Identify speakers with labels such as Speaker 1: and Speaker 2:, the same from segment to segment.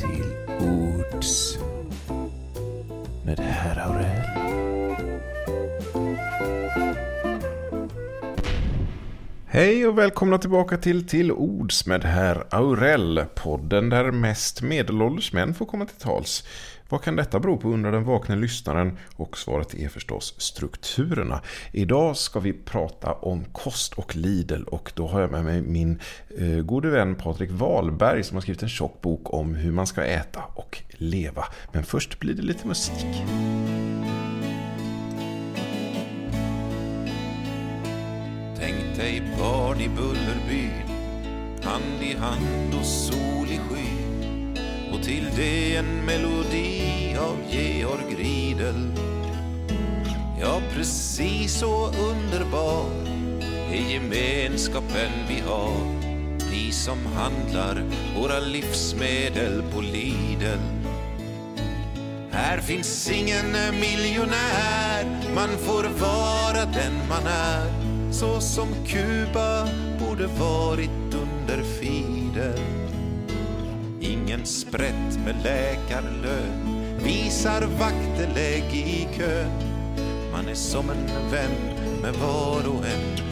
Speaker 1: till ords med herr Aurell. Hej och välkomna tillbaka till Till Ords med herr Aurell, podden där mest medelålders män får komma till tals. Vad kan detta bero på undrar den vakna lyssnaren och svaret är förstås strukturerna. Idag ska vi prata om kost och Lidl och då har jag med mig min eh, gode vän Patrik Wahlberg som har skrivit en tjock bok om hur man ska äta och leva. Men först blir det lite musik.
Speaker 2: Tänk dig barn i Bullerbyn Hand i hand och sol i skyn och till det en melodi av Georg Riedel. Ja, precis så underbar är gemenskapen vi har. Vi som handlar våra livsmedel på Lidl. Här finns ingen miljonär, man får vara den man är. Så som Kuba borde varit under Fidel. Ingen sprätt med läkarlön visar vaktelägg i kön. Man är som en vän med var och en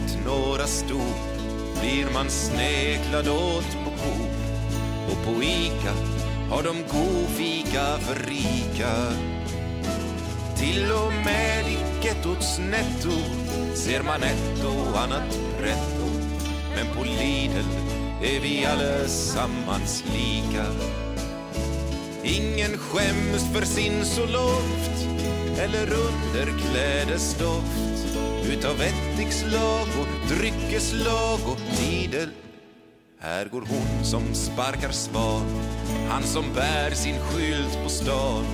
Speaker 2: tagit några stop blir man sneglad åt på Coop och på Ica har de god fika för rika. Till och med i gettots netto ser man ett och annat pretto. Men på Lidl är vi allesammans lika. Ingen skäms för sin så loft eller underklädesdoft utav ättikslag och dryckeslag och tidel Här går hon som sparkar svan, han som bär sin skylt på stan.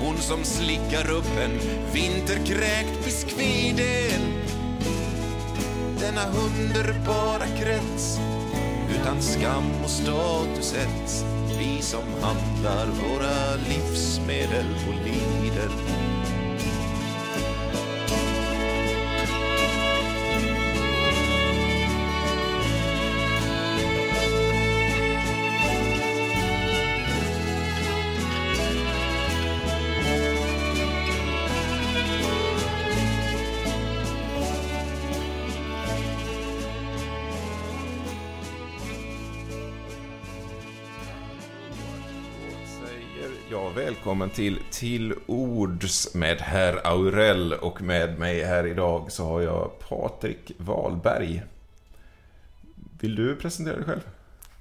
Speaker 2: Hon som slickar upp en vinterkräkt biskvidel. Denna underbara krets, utan skam och status hets Vi som handlar våra livsmedel på Lidl.
Speaker 1: Välkommen till Till Ords med herr Aurell och med mig här idag så har jag Patrik Wahlberg. Vill du presentera dig själv?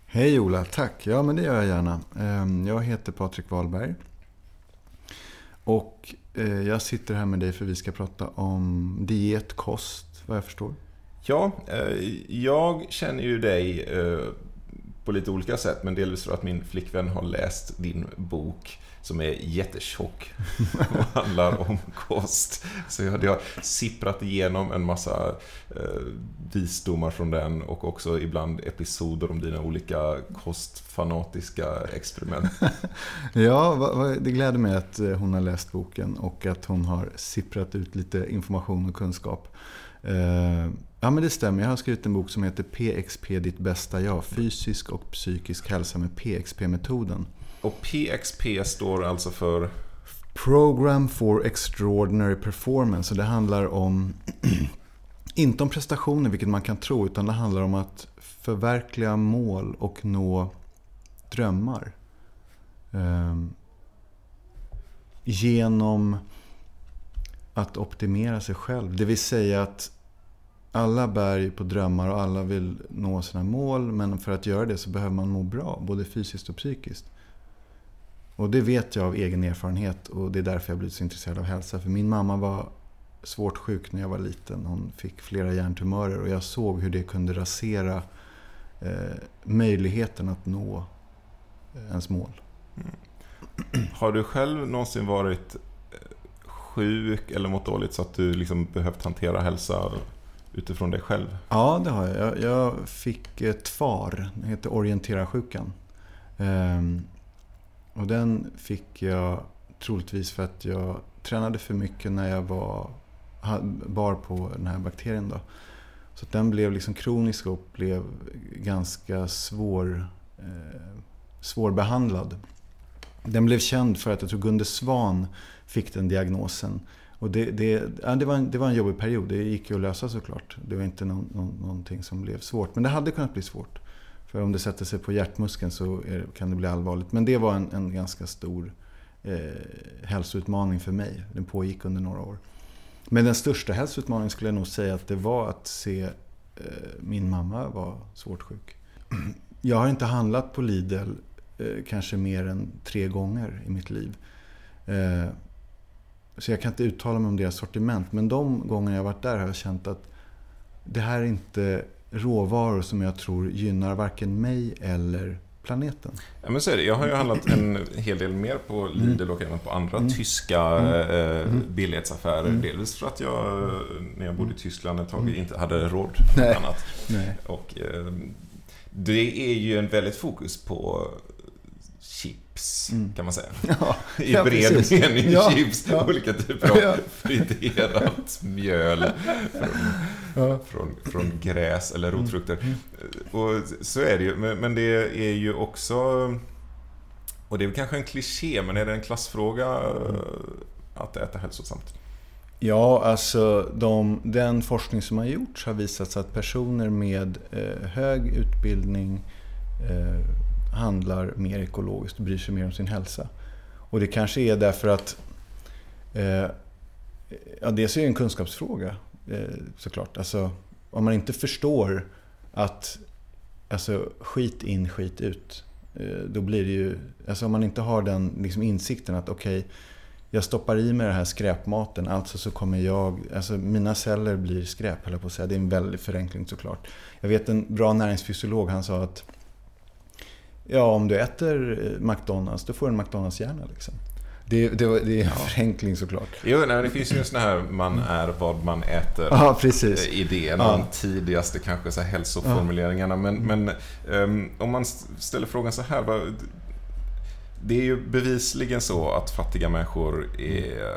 Speaker 3: Hej Ola, tack. Ja, men det gör jag gärna. Ehm, Jag heter Patrik Wahlberg. Och eh, jag sitter här med dig för vi ska prata om diet, kost, vad jag förstår.
Speaker 1: Ja, eh, jag känner ju dig eh, på lite olika sätt, men delvis för att min flickvän har läst din bok som är jättetjock och handlar om kost. Så jag har sipprat igenom en massa eh, visdomar från den och också ibland episoder om dina olika kostfanatiska experiment.
Speaker 3: Ja, det gläder mig att eh, hon har läst boken och att hon har sipprat ut lite information och kunskap. Eh, ja, men det stämmer. Jag har skrivit en bok som heter PXP, ditt bästa jag. Fysisk och psykisk hälsa med PXP-metoden.
Speaker 1: Och PXP står alltså för...
Speaker 3: Program for Extraordinary Performance. Så det handlar om, inte om prestationer vilket man kan tro, utan det handlar om att förverkliga mål och nå drömmar. Um, genom att optimera sig själv. Det vill säga att alla bär ju på drömmar och alla vill nå sina mål. Men för att göra det så behöver man må bra, både fysiskt och psykiskt. Och det vet jag av egen erfarenhet och det är därför jag blivit så intresserad av hälsa. För min mamma var svårt sjuk när jag var liten. Hon fick flera hjärntumörer och jag såg hur det kunde rasera eh, möjligheten att nå eh, ens mål.
Speaker 2: Har du själv någonsin varit eh, sjuk eller mått dåligt så att du liksom behövt hantera hälsa utifrån dig själv?
Speaker 3: Ja, det har jag. Jag, jag fick ett FAR, det heter orientera-sjukan. Ehm, och den fick jag troligtvis för att jag tränade för mycket när jag var, bar på den här bakterien. Då. Så den blev liksom kronisk och blev ganska svår, eh, svårbehandlad. Den blev känd för att jag tror Gunde Svan fick den diagnosen. Och det, det, ja, det, var en, det var en jobbig period. Det gick ju att lösa såklart. Det var inte någon, någon, någonting som blev svårt. Men det hade kunnat bli svårt. För om det sätter sig på hjärtmuskeln så är, kan det bli allvarligt. Men det var en, en ganska stor eh, hälsoutmaning för mig. Den pågick under några år. Men den största hälsoutmaningen skulle jag nog säga att det var att se eh, min mamma vara svårt sjuk. Jag har inte handlat på Lidl eh, kanske mer än tre gånger i mitt liv. Eh, så jag kan inte uttala mig om deras sortiment. Men de gånger jag varit där har jag känt att det här är inte råvaror som jag tror gynnar varken mig eller planeten.
Speaker 2: Ja, men så är det. Jag har ju handlat en hel del mer på Lidl och även på andra mm. tyska mm. Eh, mm. billighetsaffärer. Mm. Delvis för att jag, när jag bodde i Tyskland ett tag, mm. inte hade råd med annat. Nej. Och, eh, det är ju en väldigt fokus på chips, mm. kan man säga. Ja, I ja, bred precis. mening ja, chips. Ja. Olika typer av friterat mjöl från, från, från, gräs eller mm. rotfrukter. Mm. Och så är det ju. Men, det är ju också... Och det är kanske en kliché, men är det en klassfråga mm. att äta hälsosamt?
Speaker 3: Ja, alltså de, den forskning som har gjorts har visat att personer med eh, hög utbildning eh, handlar mer ekologiskt och bryr sig mer om sin hälsa. Och det kanske är därför att eh, Ja, dels är det en kunskapsfråga eh, såklart. Alltså, om man inte förstår att alltså, skit in, skit ut. Eh, då blir det ju... Alltså om man inte har den liksom, insikten att okej, okay, jag stoppar i mig den här skräpmaten, alltså så kommer jag... Alltså mina celler blir skräp, höll jag på att säga. Det är en väldig förenkling såklart. Jag vet en bra näringsfysiolog, han sa att Ja, om du äter eh, McDonalds, då får du en McDonalds-hjärna. Liksom. Det, det, det, är en ja. förenkling såklart.
Speaker 2: Jo, nej, det finns ju en sån här man är vad man äter.
Speaker 3: Ja, precis.
Speaker 2: Eh, idén. Ja. De tidigaste kanske så här hälsoformuleringarna. Men, men um, om man ställer frågan så här. Vad, det är ju bevisligen så att fattiga människor är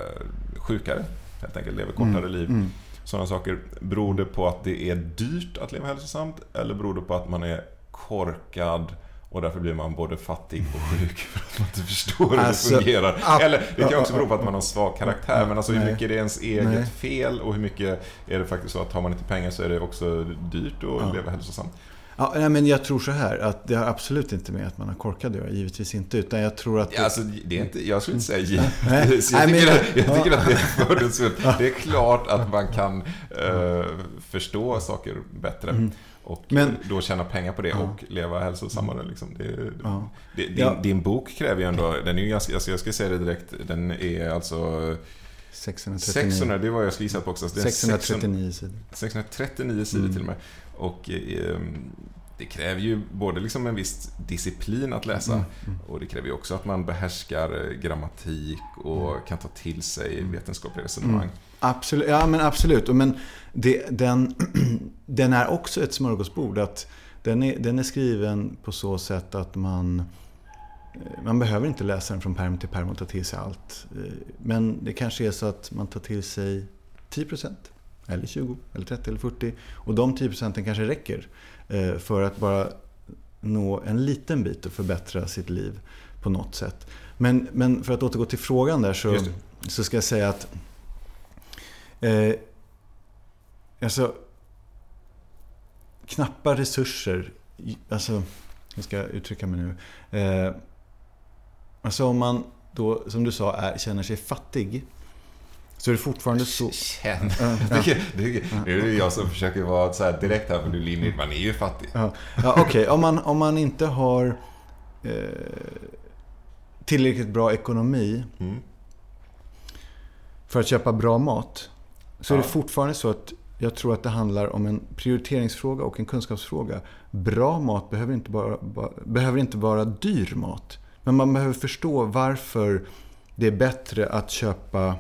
Speaker 2: sjukare. Helt enkelt lever kortare mm. liv. Mm. Sådana saker. Beror det på att det är dyrt att leva hälsosamt? Eller beror det på att man är korkad? Och därför blir man både fattig och sjuk för att man inte förstår hur alltså, det fungerar. Att, Eller det kan också bero på att man har svag karaktär. Men alltså hur mycket är det ens eget nej. fel och hur mycket är det faktiskt så att har man inte pengar så är det också dyrt att ja. leva hälsosamt.
Speaker 3: Ja, nej, men jag tror så här att det har absolut inte med att man har korkat att göra. Givetvis inte. Utan jag tror att...
Speaker 2: Ja, alltså, det är inte, jag skulle inte säga givetvis. Jag tycker, att, jag tycker att det är fördomsfullt. Det är klart att man kan uh, förstå saker bättre. Mm. Och men, då tjäna pengar på det ja. och leva hälsosammare. Liksom. Det, ja. det, din, ja. din, bok kräver ju ändå, den är ju ganska, alltså jag ska säga det direkt, den är alltså
Speaker 3: 639.
Speaker 2: 600, det var jag skulle gissa på också.
Speaker 3: 639 sidor.
Speaker 2: 639 sidor mm. till och med. Och eh, det kräver ju både liksom en viss disciplin att läsa mm. Mm. och det kräver ju också att man behärskar grammatik och mm. kan ta till sig mm. vetenskapliga resonemang.
Speaker 3: Absolut, ja men absolut. Men det, den, den är också ett smörgåsbord. Att den, är, den är skriven på så sätt att man eh, man behöver inte läsa den från perm till perm och ta till sig allt. Eh, men det kanske är så att man tar till sig 10% eller 20, eller 30 eller 40. Och de 10 procenten kanske räcker eh, för att bara nå en liten bit och förbättra sitt liv på något sätt. Men, men för att återgå till frågan där så, så ska jag säga att eh, alltså, knappa resurser, alltså, hur ska jag uttrycka mig nu? Eh, alltså om man då, som du sa, är, känner sig fattig så är det fortfarande så...
Speaker 2: Känn. Uh, det, det, det är jag som försöker vara så här direkt här, för du Linje, man är ju fattig.
Speaker 3: Ja, ja Okej, okay. om, man, om man inte har eh, tillräckligt bra ekonomi mm. för att köpa bra mat. Så ja. är det fortfarande så att jag tror att det handlar om en prioriteringsfråga och en kunskapsfråga. Bra mat behöver inte, bara, bara behöver inte vara dyr mat. Men man behöver förstå varför det är bättre att köpa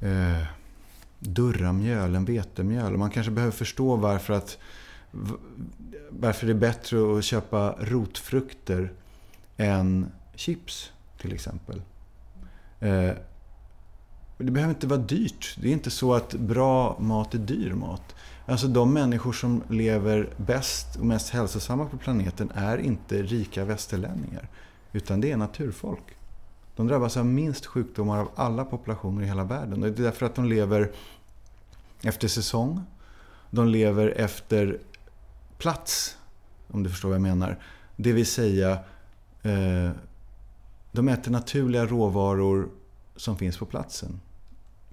Speaker 3: eh, durramjöl än vetemjöl. Man kanske behöver förstå varför, att, varför det är bättre att köpa rotfrukter än chips till exempel. Eh, det behöver inte vara dyrt. Det är inte så att bra mat är dyr mat. Alltså de människor som lever bäst och mest hälsosamma på planeten är inte rika västerlänningar. Utan det är naturfolk. De drabbas av minst sjukdomar av alla populationer i hela världen. Det är därför att de lever efter säsong. De lever efter plats, om du förstår vad jag menar. Det vill säga, eh, de äter naturliga råvaror som finns på platsen.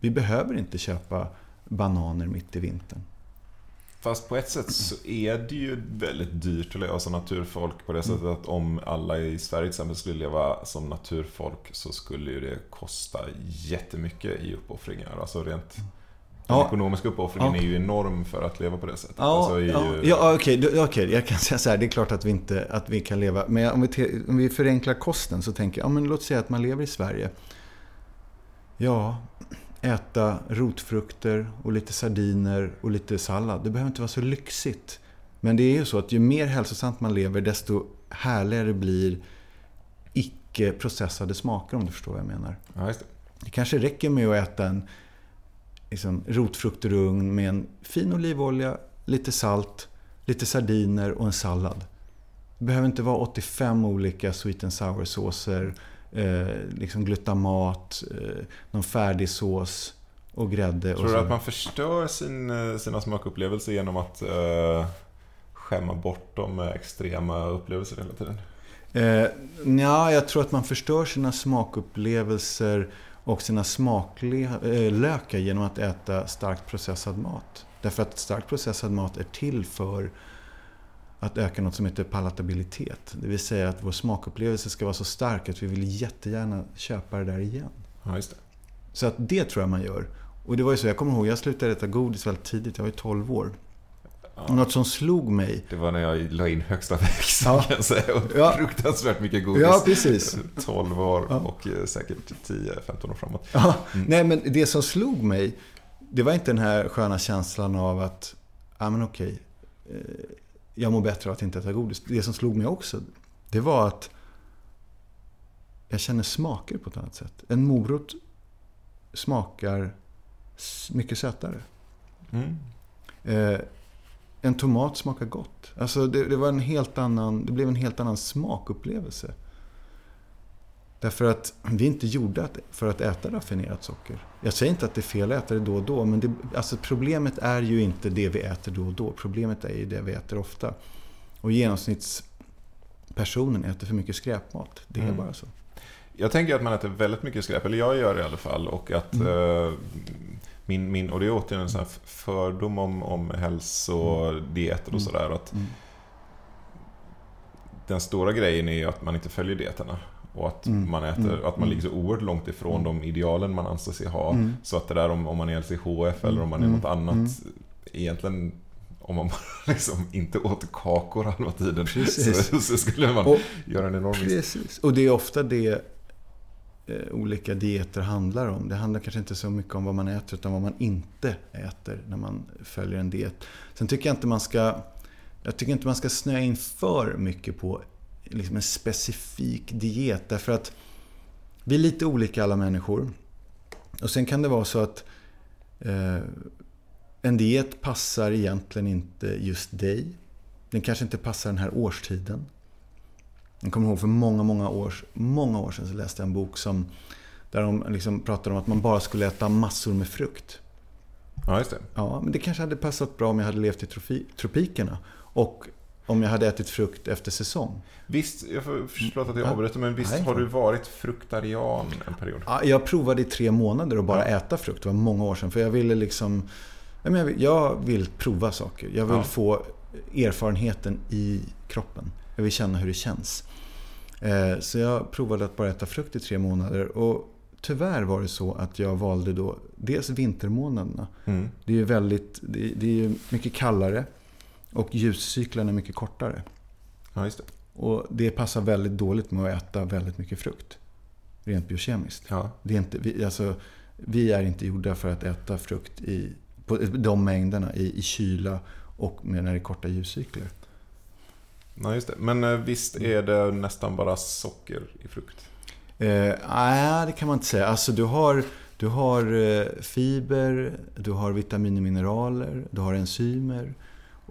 Speaker 3: Vi behöver inte köpa bananer mitt i vintern.
Speaker 2: Fast på ett sätt så är det ju väldigt dyrt att leva som naturfolk på det sättet att om alla i Sverige till exempel skulle leva som naturfolk så skulle ju det kosta jättemycket i uppoffringar. Alltså rent den ja. ekonomiska uppoffringen ja. är ju enorm för att leva på det sättet.
Speaker 3: Ja,
Speaker 2: alltså
Speaker 3: ju... ja okej. Okay. Jag kan säga så här, det är klart att vi inte att vi kan leva. Men om vi, om vi förenklar kosten så tänker jag, ja, men låt säga att man lever i Sverige. Ja, äta rotfrukter och lite sardiner och lite sallad. Det behöver inte vara så lyxigt. Men det är ju så att ju mer hälsosamt man lever desto härligare blir icke-processade smaker om du förstår vad jag menar.
Speaker 2: Ja, det.
Speaker 3: det. kanske räcker med att äta en liksom, rotfrukter ugn med en fin olivolja, lite salt, lite sardiner och en sallad. Det behöver inte vara 85 olika sweet and sour-såser liksom glutamat, eh, någon färdig sås och grädde.
Speaker 2: Tror du att man förstör sin, eh, sina smakupplevelser genom att eh, skämma bort dem med extrema upplevelser hela tiden?
Speaker 3: Eh, ja, jag tror att man förstör sina smakupplevelser och sina smaklökar eh, genom att äta starkt processad mat. Därför att starkt processad mat är till för att öka något som heter palatabilitet. Det vill säga att vår smakupplevelse ska vara så stark att vi vill jättegärna köpa det där igen.
Speaker 2: Ja, just det.
Speaker 3: Så att det tror jag man gör. Och det var ju så, jag kommer ihåg, jag slutade äta godis väldigt tidigt. Jag var ju 12 år. Ja. Något som slog mig.
Speaker 2: Det var när jag la in högsta växeln ja. kan jag säga. Och ja. fruktansvärt mycket godis.
Speaker 3: Ja, precis.
Speaker 2: 12 år ja. och eh, säkert 10-15 år framåt.
Speaker 3: Ja. Mm. Nej, men det som slog mig. Det var inte den här sköna känslan av att, ja men okej. Jag mår bättre av att inte äta godis. Det som slog mig också, det var att jag känner smaker på ett annat sätt. En morot smakar mycket sötare. Mm. Eh, en tomat smakar gott. Alltså det, det, var en helt annan, det blev en helt annan smakupplevelse. Därför att vi är inte gjorda för att äta raffinerat socker. Jag säger inte att det är fel att äta det då och då, men det, alltså problemet är ju inte det vi äter då och då. Problemet är ju det vi äter ofta. Och genomsnittspersonen äter för mycket skräpmat. Det är mm. bara så.
Speaker 2: Jag tänker att man äter väldigt mycket skräp, eller jag gör det i alla fall. Och att mm. uh, min, min, och det är återigen en sån fördom om, om hälsodieter och mm. sådär. Att mm. Den stora grejen är ju att man inte följer dieterna. Och att mm. man, äter, mm. att man ligger så oerhört långt ifrån mm. de idealen man anser sig ha. Mm. Så att det där om, om man är LCHF eller om man är något annat. Egentligen om man bara liksom inte åt kakor halva tiden så, så, skulle man och, göra en enorm
Speaker 3: Precis. Och det är ofta det eh, olika dieter handlar om. Det handlar kanske inte så mycket om vad man äter utan vad man inte äter när man följer en diet. Sen tycker jag inte man ska jag tycker inte man ska snöa in för mycket på liksom en specifik diet. Därför att vi är lite olika alla människor. Och sen kan det vara så att eh, en diet passar egentligen inte just dig. Den kanske inte passar den här årstiden. Jag kommer ihåg för många, många år, många år sedan så läste jag en bok som, där de liksom pratade om att man bara skulle äta massor med frukt.
Speaker 2: Ja, just det.
Speaker 3: Ja, men det kanske hade passat bra om jag hade levt i tropikerna. Och om jag hade ätit frukt efter säsong.
Speaker 2: Visst, jag får, förlåt att jag avbryter, men visst Nej, har du varit fruktarian en period?
Speaker 3: Ja, jag provade i tre månader att bara ja. äta frukt. Det var många år sedan. För jag ville liksom... Jag vill, jag vill prova saker. Jag vill ja. få erfarenheten i kroppen. Jag vill känna hur det känns. Eh, så jag provade att bara äta frukt i tre månader. Och tyvärr var det så att jag valde då dels vintermånaderna. Mm. Det är ju väldigt, det är mycket kallare. Och ljuscyklarna är mycket kortare.
Speaker 2: Ja, just det.
Speaker 3: och det passar väldigt dåligt med att äta väldigt mycket frukt. Rent biokemiskt.
Speaker 2: Ja.
Speaker 3: Det är inte, vi, alltså, vi är inte gjorda för att äta frukt i på de mängderna i, i kyla och med när det är korta ljuscykler.
Speaker 2: Nej, just det. Men eh, visst är det nästan bara socker i frukt?
Speaker 3: Eh, nej, det kan man inte säga. Alltså du har, du har eh, fiber, du har vitaminer och mineraler, du har enzymer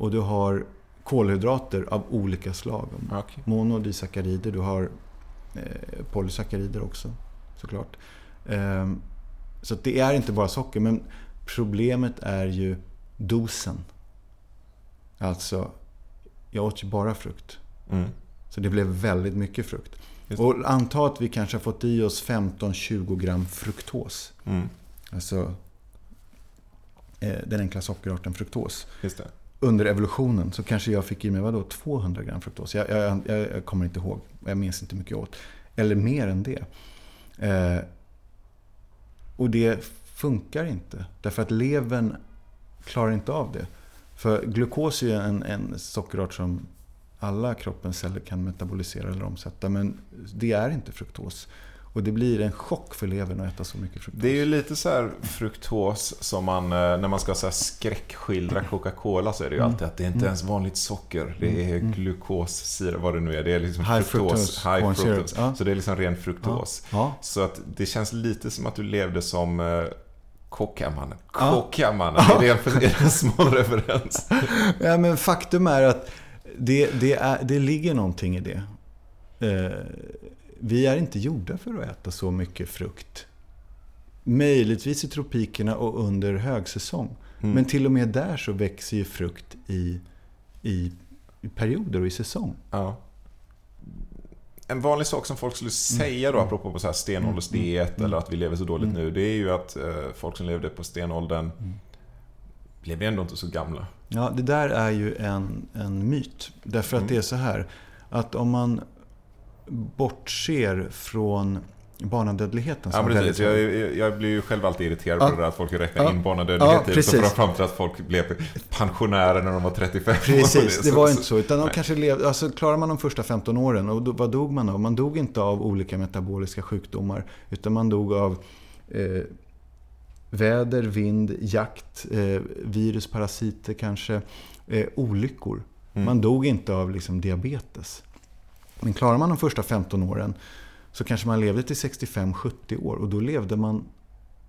Speaker 3: och du har kolhydrater av olika slag.
Speaker 2: Okay.
Speaker 3: Mono och disackarider, du har eh, polysackarider också såklart. Eh, så det är inte bara socker, men problemet är ju dosen. Alltså, jag åt ju bara frukt.
Speaker 2: Mm.
Speaker 3: Så det blev väldigt mycket frukt. Och anta att vi kanske har fått i oss 15-20 gram fruktos.
Speaker 2: Mm.
Speaker 3: Alltså eh, den enkla sockerarten fruktos.
Speaker 2: Just det.
Speaker 3: Under evolutionen så kanske jag fick i mig vadå, 200 gram fruktos. Jag, jag, jag, kommer inte ihåg. Jag minns inte mycket jag åt. Eller mer än det. Eh, och det funkar inte. Därför att levern klarar inte av det. För glukos är en, en sockerart som alla kroppens celler kan metabolisera eller omsätta. Men det är inte fruktos. Och det blir en chock för levern att äta så mycket fruktos.
Speaker 2: Det är ju lite så här fruktos som man, eh, när man ska så skräckskildra Coca-Cola så är det ju
Speaker 3: Mm.
Speaker 2: alltid att det är inte
Speaker 3: Mm.
Speaker 2: ens vanligt socker. Det är
Speaker 3: Mm.
Speaker 2: glukossira, vad det nu är. Det är liksom
Speaker 3: High
Speaker 2: fruktos. high fructose.
Speaker 3: Ja.
Speaker 2: Så det är liksom ren fruktos.
Speaker 3: Ja.
Speaker 2: Så att det känns lite som att du levde som eh, Kockamannen.
Speaker 3: Ja.
Speaker 2: Kockamannen, är det en, är det en små referens?
Speaker 3: Ja, men faktum är att det, det, är, det ligger någonting i det. Eh, vi är inte gjorda för att äta så mycket frukt. Möjligtvis i tropikerna och under högsäsong.
Speaker 2: Mm.
Speaker 3: Men till och med där så växer ju frukt i, i, i perioder och i säsong.
Speaker 2: Ja. En vanlig sak som folk skulle säga då,
Speaker 3: Mm.
Speaker 2: apropå på så här stenåldersdiet
Speaker 3: Mm.
Speaker 2: eller att vi lever så dåligt
Speaker 3: Mm.
Speaker 2: nu, det är ju att eh, folk som levde på stenåldern
Speaker 3: Mm.
Speaker 2: blev ändå inte så gamla.
Speaker 3: Ja, det där är ju en, en myt. Därför att
Speaker 2: Mm.
Speaker 3: det är så här. Att om man bortser från barnadödligheten
Speaker 2: Ja, precis. Jag, jag, jag blir ju själv alltid irriterad
Speaker 3: Ja.
Speaker 2: på det där att folk räknar
Speaker 3: Ja.
Speaker 2: in barnadödlighet
Speaker 3: Ja, precis.
Speaker 2: får fram till att folk blev pensionärer när de var 35 år.
Speaker 3: Precis, det
Speaker 2: Så-
Speaker 3: var
Speaker 2: så-
Speaker 3: inte så. Utan de
Speaker 2: nej.
Speaker 3: kanske levde, alltså klarar man de första 15 åren, och då, vad dog man av? Man dog inte av olika metaboliska sjukdomar. Utan man dog av eh, väder, vind, jakt, eh, virus, parasiter kanske, eh, olyckor.
Speaker 2: Mm.
Speaker 3: Man dog inte av liksom, diabetes. Men klarar man de första 15 åren så kanske man levde till 65-70 år. Och då levde man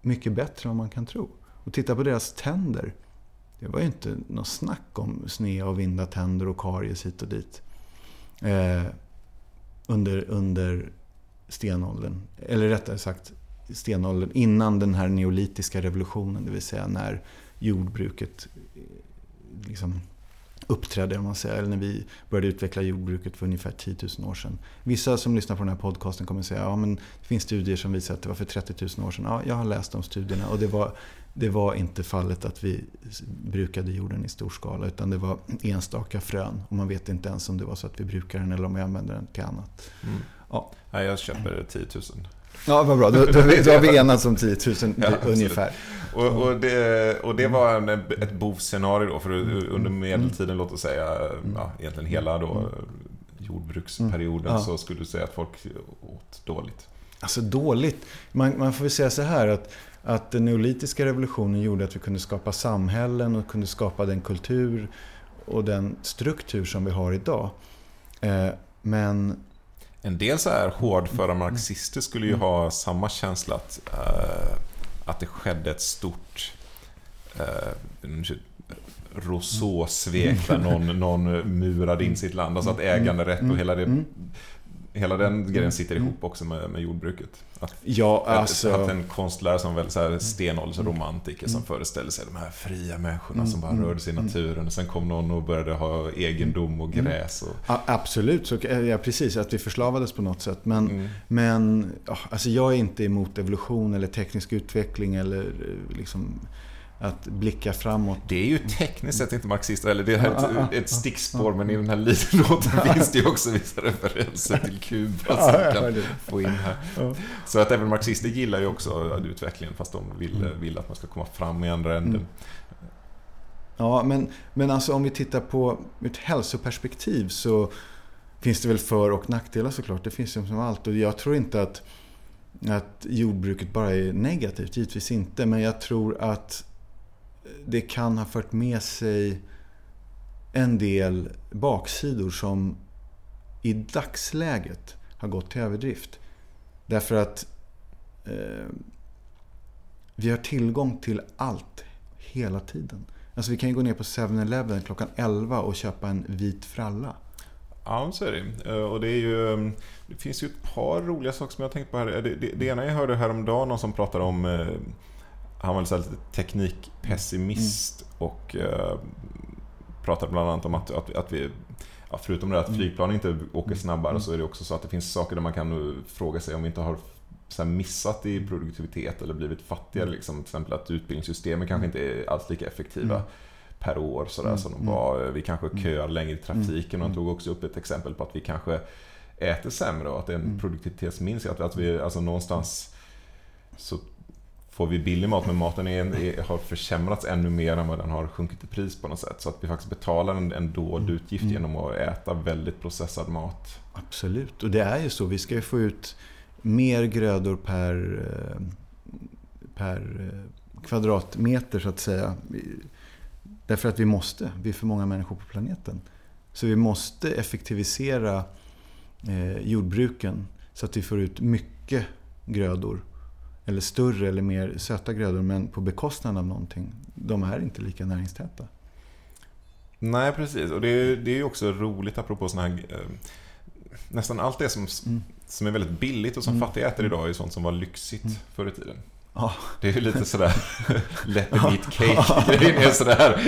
Speaker 3: mycket bättre än man kan tro. Och titta på deras tänder. Det var ju inte något snack om sneda och vinda tänder och karies hit och dit. Eh, under, under stenåldern. Eller rättare sagt stenåldern innan den här neolitiska revolutionen. Det vill säga när jordbruket eh, liksom uppträdde, om man säger. Eller när vi började utveckla jordbruket för ungefär 10 000 år sedan. Vissa som lyssnar på den här podcasten kommer säga ja det finns studier som visar att det var för 30 000 år sedan. Ja, jag har läst de studierna och det var, det var inte fallet att vi brukade jorden i stor skala. Utan det var enstaka frön. Och man vet inte ens om det var så att vi brukar den eller om vi använder den till annat.
Speaker 2: Mm.
Speaker 3: Ja.
Speaker 2: Nej, jag köper 10 000.
Speaker 3: Ja, vad bra. Då, då, då har vi enats om 10 000
Speaker 2: Ja,
Speaker 3: ungefär.
Speaker 2: Och, och, det, och det var en, ett bovscenario då, för under medeltiden, låt oss säga, ja, egentligen hela då, jordbruksperioden,
Speaker 3: Mm. Ja.
Speaker 2: så skulle du säga att folk åt dåligt.
Speaker 3: Alltså dåligt. Man, man får väl säga så här att, att den neolitiska revolutionen gjorde att vi kunde skapa samhällen och kunde skapa den kultur och den struktur som vi har idag. Eh, men
Speaker 2: En del så här hårdföra marxister skulle ju ha samma känsla att, eh, att det skedde ett stort eh, Rousseau-svek där någon, någon murade in sitt land. Alltså att äganderätt och hela, det,
Speaker 3: Mm.
Speaker 2: Hela den grejen sitter ihop också med, med jordbruket. Att,
Speaker 3: ja,
Speaker 2: att,
Speaker 3: alltså...
Speaker 2: att en konstnär som väl så här stenåldersromantiker som föreställer sig de här fria människorna som bara rörde sig i naturen. Och sen kom någon och började ha egendom och gräs. Och,
Speaker 3: Ja, absolut, så, ja, precis. Att vi förslavades på något sätt. Men,
Speaker 2: Mm.
Speaker 3: men alltså jag är inte emot evolution eller teknisk utveckling eller eh, liksom att blicka framåt.
Speaker 2: Det är ju tekniskt sett inte marxister, eller det är ett, ett stickspår, men i den här låten finns det ju också vissa referenser till Kuba som vi kan få in här. Så att även marxister gillar ju också utvecklingen, fast de vill,
Speaker 3: Mm.
Speaker 2: vill att man ska komma fram i andra änden.
Speaker 3: Mm. Ja, men, men alltså om vi tittar på ett hälsoperspektiv så finns det väl för och nackdelar såklart. Det finns ju som allt. Och jag tror inte att, att jordbruket bara är negativt. Givetvis inte. Men jag tror att det kan ha fört med sig en del baksidor som i dagsläget har gått till överdrift. Därför att eh, vi har tillgång till allt hela tiden. Alltså vi kan ju gå ner på 7-Eleven klockan 11 och köpa en vit fralla.
Speaker 2: Ja, så är det. Eh, och det, är ju, mm, det finns ju ett par roliga saker som jag har tänkt på här. Eh, det, det, det ena jag hörde häromdagen, någon som pratade om eh, han var lite teknikpessimist mm. och uh, pratade bland annat om att, att, att vi ja, förutom det att mm. flygplan inte åker snabbare mm. så är det också så att det finns saker där man kan fråga sig om vi inte har så missat i produktivitet eller blivit fattigare. Liksom. Till exempel att utbildningssystemen kanske inte är alls lika effektiva mm. per år sådär, mm. som de var. Vi kanske köar längre i trafiken och han tog också upp ett exempel på att vi kanske äter sämre och att det är en produktivitetsminskning. Att, att vi alltså någonstans så får vi billig mat, men maten är, är, har försämrats ännu mer än vad den har sjunkit i pris på något sätt. Så att vi faktiskt betalar en, en dold mm. utgift mm. genom att äta väldigt processad mat.
Speaker 3: Absolut, och det är ju så. Vi ska ju få ut mer grödor per, eh, per eh, kvadratmeter så att säga. Därför att vi måste. Vi är för många människor på planeten. Så vi måste effektivisera eh, jordbruken så att vi får ut mycket grödor eller större eller mer söta grödor men på bekostnad av någonting. De är inte lika näringstäta.
Speaker 2: Nej, precis. Och det är, det är också roligt apropå sådana här... Eh, nästan allt det som, mm. som är väldigt billigt och som mm. fattiga äter idag är sånt som var lyxigt mm. förr i tiden. Ja. Det är ju lite sådär let the meat cake-grejen är sådär.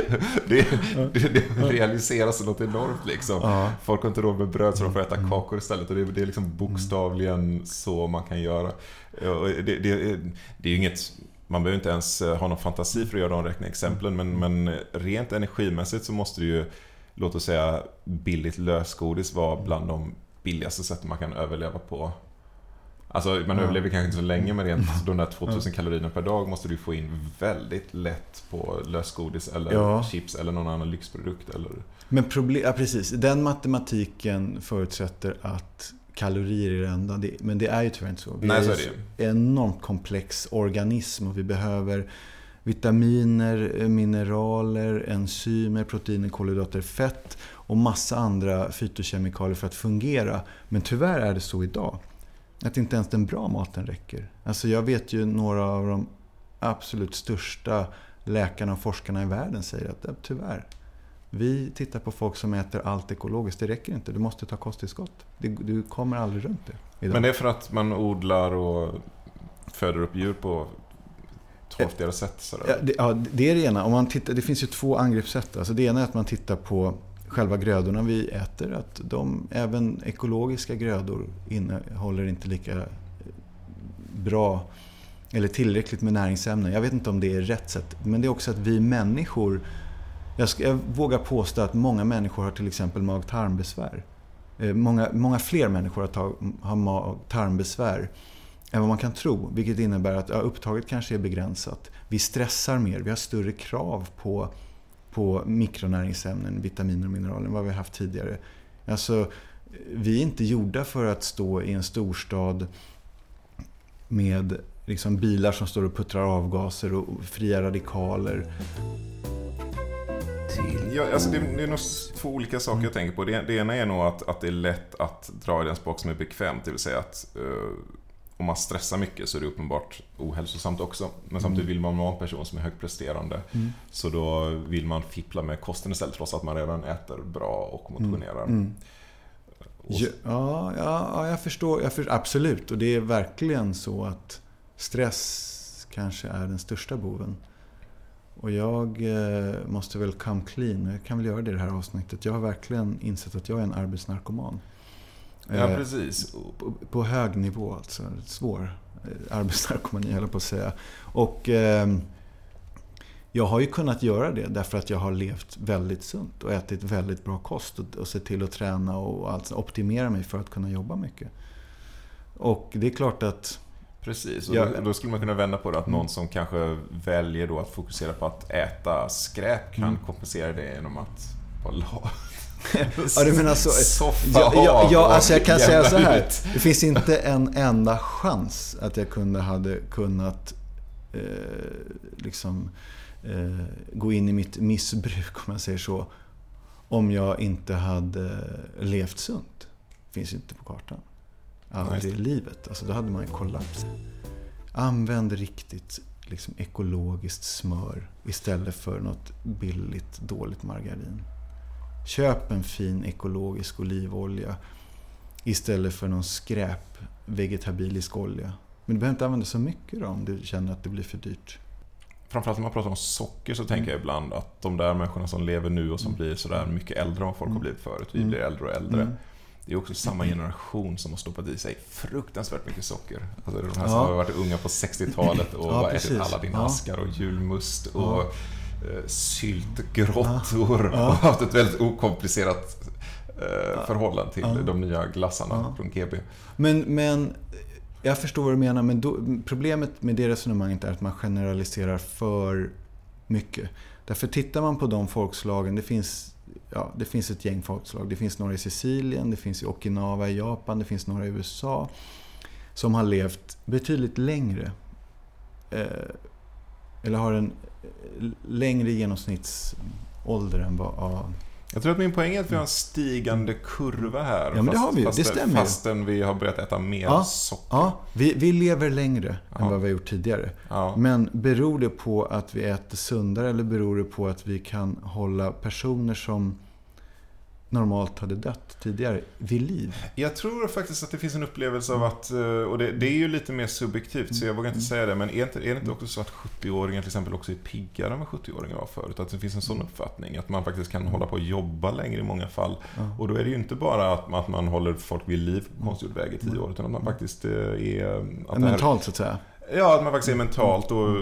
Speaker 2: Det, det, det realiseras något enormt liksom. Ja. Folk har inte råd med bröd så de får äta mm. kakor istället. Och det, det är liksom bokstavligen så man kan göra. Det, det, det är inget man behöver inte ens eh, ha någon fantasi för att göra de räkneexemplen men, men rent energimässigt så måste det ju, låt oss säga billigt lösgodis vara bland de billigaste sätten man kan överleva på Alltså man ja. överlever kanske inte så länge men rent de där 2000 ja. kalorierna per dag måste du få in väldigt lätt på lösgodis eller ja. chips eller någon annan lyxprodukt. Eller...
Speaker 3: Men problem, ja, precis, den matematiken förutsätter att kalorier är det enda. men det är ju tyvärr inte så. Vi
Speaker 2: Nej, så
Speaker 3: är
Speaker 2: det.
Speaker 3: en enormt komplex organism och vi behöver vitaminer, mineraler, enzymer, proteiner, kolhydrater, fett och massa andra fytokemikalier för att fungera. Men tyvärr är det så idag att inte ens den bra maten räcker. Alltså jag vet ju några av de absolut största läkarna och forskarna i världen säger att tyvärr, vi tittar på folk som äter allt ekologiskt. Det räcker inte. Du måste ta kosttillskott. Du kommer aldrig runt det.
Speaker 2: Idag. Men det är för att man odlar och föder upp djur på torftigare sätt? Sådär.
Speaker 3: Ja, det, ja, det är det ena. Om man tittar, det finns ju två angreppssätt. Alltså det ena är att man tittar på själva grödorna vi äter. Att de, även ekologiska grödor innehåller inte lika bra eller tillräckligt med näringsämnen. Jag vet inte om det är rätt sätt. Men det är också att vi människor jag, ska, jag vågar påstå att många människor har till exempel mag-tarmbesvär. Eh, många, många fler människor har, tag, har mag-tarmbesvär än vad man kan tro. Vilket innebär att ja, upptaget kanske är begränsat. Vi stressar mer, vi har större krav på på mikronäringsämnen, vitaminer och mineraler än vad vi har haft tidigare. Alltså, vi är inte gjorda för att stå i en storstad med liksom bilar som står och puttrar avgaser och fria radikaler.
Speaker 2: Ja, alltså det, det är nog två olika saker jag tänker på. Det, det ena är nog att, att det är lätt att dra i den spak som är bekvämt. Det vill säga att uh, om man stressar mycket så är det uppenbart ohälsosamt också. Men samtidigt mm. vill man vara en person som är högpresterande. Mm. Så då vill man fippla med kosten istället trots att man redan äter bra och mm. motionerar. Mm.
Speaker 3: Och ja, ja, ja, jag förstår. Jag förstår. Absolut. Och det är verkligen så att stress kanske är den största boven. Och jag eh, måste väl come clean. Jag kan väl göra det i det här avsnittet. Jag har verkligen insett att jag är en arbetsnarkoman.
Speaker 2: Ja, eh, precis.
Speaker 3: På, hög nivå alltså. Svår eh, arbetsnarkomani höll jag på att säga. Och eh, jag har ju kunnat göra det därför att jag har levt väldigt sunt och ätit väldigt bra kost och, och sett till att träna och alltså optimera mig för att kunna jobba mycket. Och det är klart att
Speaker 2: Precis, och jag, då skulle man kunna vända på det att någon som kanske väljer då att fokusera på att äta skräp kan mm. kompensera det genom att vara.
Speaker 3: Ja, du menar så.
Speaker 2: Soffa,
Speaker 3: ja, ja, ja, alltså jag kan säga så här.
Speaker 2: ut.
Speaker 3: Det finns inte en enda chans att jag kunde hade kunnat eh, liksom eh, gå in i mitt missbruk, om man säger så. Om jag inte hade levt sunt. Finns inte på kartan. Aldrig i livet. Alltså då hade man ju kollapsat. Använd riktigt liksom, ekologiskt smör istället för något billigt, dåligt margarin. Köp en fin ekologisk olivolja istället för någon skräp vegetabilisk olja. Men du behöver inte använda så mycket då om du känner att det blir för dyrt.
Speaker 2: Framförallt när man pratar om socker så tänker jag ibland att de där människorna som lever nu och som blir sådär mycket äldre än vad folk har blivit förut. Vi blir äldre och äldre.
Speaker 3: Mm.
Speaker 2: Det är också samma generation som har stoppat i sig fruktansvärt mycket socker. Alltså de här som
Speaker 3: Ja.
Speaker 2: har varit unga på 60-talet och
Speaker 3: Ja,
Speaker 2: ätit alla dina
Speaker 3: Ja.
Speaker 2: askar och julmust och
Speaker 3: Ja.
Speaker 2: eh, syltgrottor och haft ett väldigt okomplicerat eh, förhållande till
Speaker 3: Ja.
Speaker 2: de nya glassarna
Speaker 3: Ja.
Speaker 2: från GB.
Speaker 3: Men, men jag förstår vad du menar. Men då, problemet med det resonemanget är att man generaliserar för mycket. Därför tittar man på de folkslagen. Det finns, ja, det finns ett gäng folkslag. Det finns några i Sicilien, det finns i Okinawa i Japan, det finns några i USA. Som har levt betydligt längre. Eh, eller har en eh, längre genomsnittsålder än vad... Ja,
Speaker 2: Jag tror att min poäng är att vi har en stigande kurva här.
Speaker 3: Ja, men det har vi ju.
Speaker 2: fast,
Speaker 3: Det stämmer.
Speaker 2: Fastän vi har börjat äta mer
Speaker 3: Ja.
Speaker 2: socker.
Speaker 3: ja vi, vi lever längre
Speaker 2: Ja.
Speaker 3: än vad vi har gjort tidigare.
Speaker 2: Ja.
Speaker 3: Men beror det på att vi äter sundare eller beror det på att vi kan hålla personer som normalt hade dött tidigare vid liv?
Speaker 2: Jag tror faktiskt att det finns en upplevelse av att, eh, och det, det är ju lite mer subjektivt så jag vågar inte säga det, men är, inte, är det inte också så att 70-åringar till exempel också är piggare än vad 70-åringar var förut? Att det finns en sån uppfattning, att man faktiskt kan hålla på och jobba längre i många fall. Och då är det ju inte bara att man, att man håller folk vid liv på konstgjord väg i tio år, utan att man faktiskt eh, är... Att det här,
Speaker 3: Mentalt så att säga.
Speaker 2: ja, att man faktiskt är mentalt och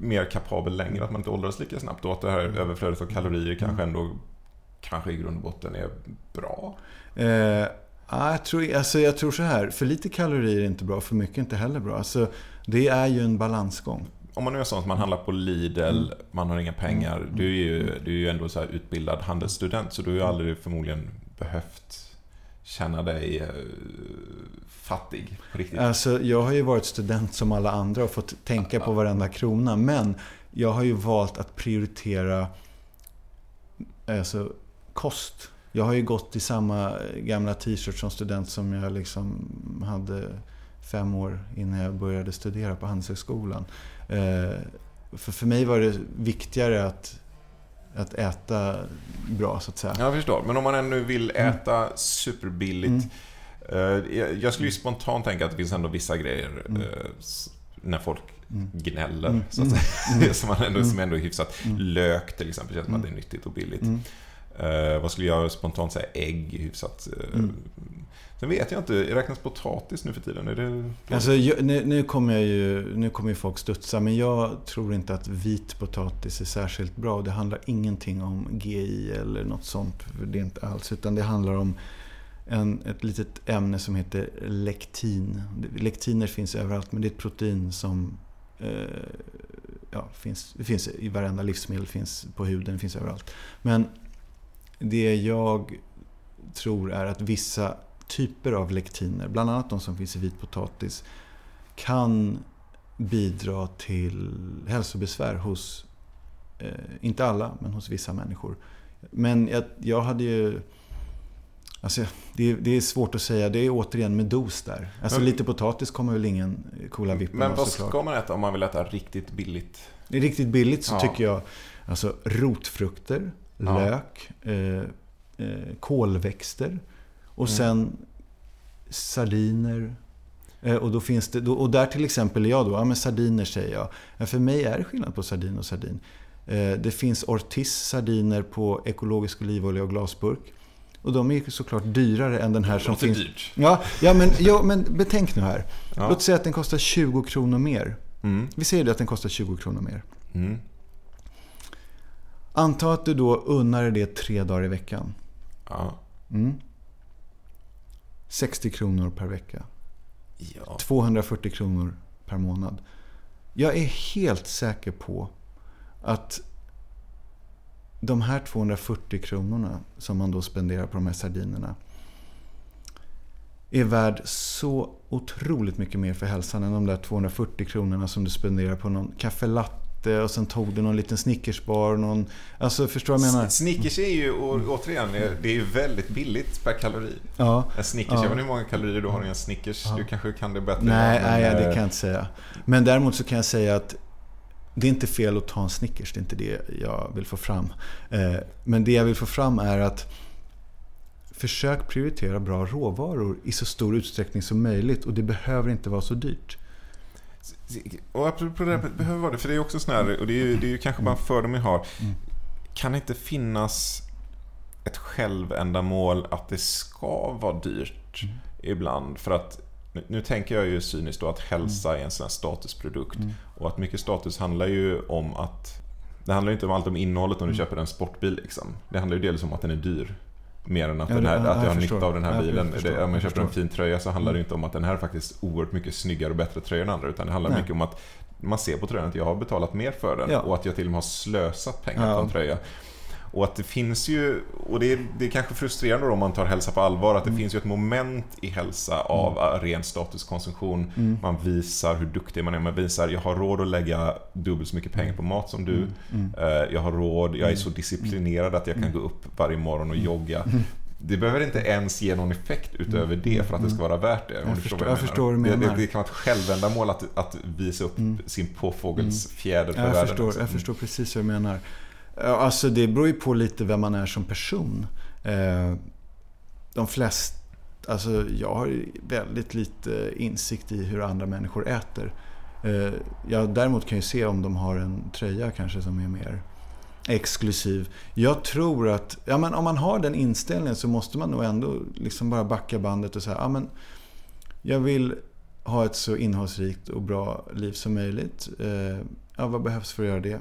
Speaker 2: mer kapabel längre, att man inte åldras lika snabbt och att det här överflödet av kalorier kanske ändå kanske i grund och botten är bra.
Speaker 3: Eh, ja, jag, tror, alltså jag tror så här, för lite kalorier är inte bra, för mycket är inte heller bra. Alltså, det är ju en balansgång.
Speaker 2: Om man nu är sån att man handlar på Lidl,
Speaker 3: Mm.
Speaker 2: man har inga pengar. Du är ju, du är ju ändå så här utbildad handelsstudent så du har ju aldrig förmodligen behövt känna dig eh, fattig på riktigt.
Speaker 3: Alltså, jag har ju varit student som alla andra och fått tänka på varenda krona. Men jag har ju valt att prioritera alltså, kost. Jag har ju gått i samma gamla t-shirt som student som jag liksom hade fem år innan jag började studera på Handelshögskolan. Eh, för, för mig var det viktigare att, att äta bra, så att säga.
Speaker 2: Jag förstår, men om man ändå vill äta superbilligt.
Speaker 3: Mm.
Speaker 2: eh, jag- skulle ju spontant tänka att det finns ändå vissa grejer
Speaker 3: Mm.
Speaker 2: eh, när folk gnäller,
Speaker 3: Mm.
Speaker 2: så att säga. som, man ändå, som ändå är hyfsat.
Speaker 3: Mm.
Speaker 2: Lök till exempel känns som att det är nyttigt och billigt. Eh, vad skulle jag spontant säga? Ägg hyfsat. eh,
Speaker 3: Mm.
Speaker 2: Sen vet jag inte, räknas potatis nu för tiden? Är det...
Speaker 3: Alltså, jag, nu, nu, kommer jag ju, nu kommer ju folk studsa, men jag tror inte att vit potatis är särskilt bra. Det handlar ingenting om GI eller något sånt. För det är inte alls. Utan det handlar om en, ett litet ämne som heter lektin. Lektiner finns överallt, men det är ett protein som eh, ja, finns, det finns i varenda livsmedel, finns på huden, finns överallt. Men det jag tror är att vissa typer av lektiner, bland annat de som finns i vit potatis, kan bidra till hälsobesvär hos, eh, inte alla, men hos vissa människor. Men jag, jag hade ju... Alltså, det, är- det är svårt att säga. Det är återigen med dos där. Alltså
Speaker 2: Men-
Speaker 3: lite potatis kommer väl ingen kola vippen
Speaker 2: Men
Speaker 3: av
Speaker 2: vad
Speaker 3: såklart.
Speaker 2: ska man äta om man vill äta riktigt billigt?
Speaker 3: Riktigt billigt så
Speaker 2: Ja.
Speaker 3: tycker jag alltså rotfrukter,
Speaker 2: Ja.
Speaker 3: lök, eh, eh, kolväxter och
Speaker 2: Mm.
Speaker 3: sen sardiner. Eh, och, då finns det, då, och där till exempel är jag då, ja men sardiner säger jag. Ja, för mig är det skillnad på sardin och sardin. Eh, det finns Ortiz sardiner på ekologisk olivolja och glasburk. Och de är ju såklart dyrare än den här som finns.
Speaker 2: dyrt.
Speaker 3: Ja, ja, men, ja, men betänk nu här.
Speaker 2: Ja.
Speaker 3: Låt säga att den kostar 20 kronor mer.
Speaker 2: Mm.
Speaker 3: Vi säger det att den kostar 20 kronor mer.
Speaker 2: Mm.
Speaker 3: Anta att du då unnar dig det tre dagar i veckan.
Speaker 2: Ja.
Speaker 3: Mm. 60 kronor per vecka.
Speaker 2: ja.
Speaker 3: 240 kronor per månad. Jag är helt säker på att de här 240 kronorna som man då spenderar på de här sardinerna är värd så otroligt mycket mer för hälsan än de där 240 kronorna som du spenderar på någon kaffelatte och sen tog du någon liten Snickersbar. Någon, alltså förstår du vad jag menar?
Speaker 2: Snickers är ju, och, återigen, det är ju väldigt billigt per kalori.
Speaker 3: Ja.
Speaker 2: En Snickers,
Speaker 3: Ja.
Speaker 2: jag vet inte hur många kalorier du har i en Snickers. Du kanske kan det bättre.
Speaker 3: Nej,
Speaker 2: men,
Speaker 3: nej, det
Speaker 2: eh,
Speaker 3: kan jag inte säga. Men däremot så kan jag säga att det är inte fel att ta en Snickers. Det är inte det jag vill få fram. Eh, Men det jag vill få fram är att försök prioritera bra råvaror i så stor utsträckning som möjligt. Och det behöver inte vara så dyrt.
Speaker 2: Och apropå det här, behöver vara det, för det är också sån här, och det är ju, det är ju kanske bara en fördom jag har. Kan det inte finnas ett självändamål att det ska vara dyrt ibland? För att nu, tänker jag ju cyniskt då att hälsa är en sån här statusprodukt. Och att mycket status handlar ju om att det handlar ju inte om allt om innehållet om du köper en sportbil. Liksom. Det handlar ju dels om att den är dyr. Mer än att,
Speaker 3: Ja,
Speaker 2: den här,
Speaker 3: ja,
Speaker 2: att jag
Speaker 3: jag
Speaker 2: har nytta av den här
Speaker 3: Ja,
Speaker 2: bilen.
Speaker 3: förstår.
Speaker 2: Det, om jag
Speaker 3: Jag
Speaker 2: köper en fin tröja så handlar det inte om att den här är faktiskt oerhört mycket snyggare och bättre tröja än andra. Utan det handlar
Speaker 3: Nej.
Speaker 2: mycket om att man ser på tröjan att jag har betalat mer för den och att jag till och med har slösat pengar på en tröja. Och att det finns ju, och det är, det är kanske frustrerande då om man tar hälsa på allvar, att det
Speaker 3: Mm.
Speaker 2: finns ju ett moment i hälsa av mm. ren statuskonsumtion.
Speaker 3: Mm.
Speaker 2: Man visar hur duktig man är, man visar jag har råd att lägga dubbelt så mycket pengar på mat som du.
Speaker 3: Mm.
Speaker 2: Eh, Jag har råd, jag är så disciplinerad att jag kan gå upp varje morgon och jogga. Det behöver inte ens ge någon effekt utöver det för att det ska vara värt det. du
Speaker 3: förstår- jag förstår du
Speaker 2: Det,
Speaker 3: menar.
Speaker 2: det, det kan vara ett självändamål att, att visa upp sin påfågelsfjäder för
Speaker 3: Ja, jag,
Speaker 2: världen.
Speaker 3: förstår, jag förstår precis vad du menar. Alltså det beror ju på lite vem man är som person. Eh, de flesta, alltså jag har väldigt lite insikt i hur andra människor äter. Eh, jag däremot kan ju se om de har en tröja kanske som är mer exklusiv. Jag tror att, ja men om man har den inställningen så måste man nog ändå liksom bara backa bandet och säga, ja men jag vill ha ett så innehållsrikt och bra liv som möjligt. Eh, ja, vad behövs för att göra det?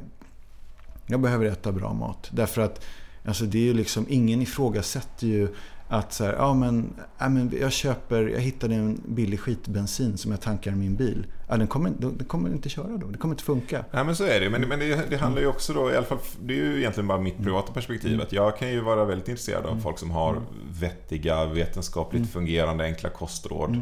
Speaker 3: Jag behöver äta bra mat. Därför att alltså det är ju liksom, ingen ifrågasätter ju att så här, ja men, ja, men jag köper, jag hittade en billig skitbensin som jag tankar i min bil. Ja, den, kommer, den kommer inte köra då, det kommer inte funka.
Speaker 2: Nej men så är det men, men det, det handlar ju också då, i alla fall, det är ju egentligen bara mitt privata perspektiv. Att jag kan ju vara väldigt intresserad av folk som har vettiga, vetenskapligt fungerande, enkla kostråd.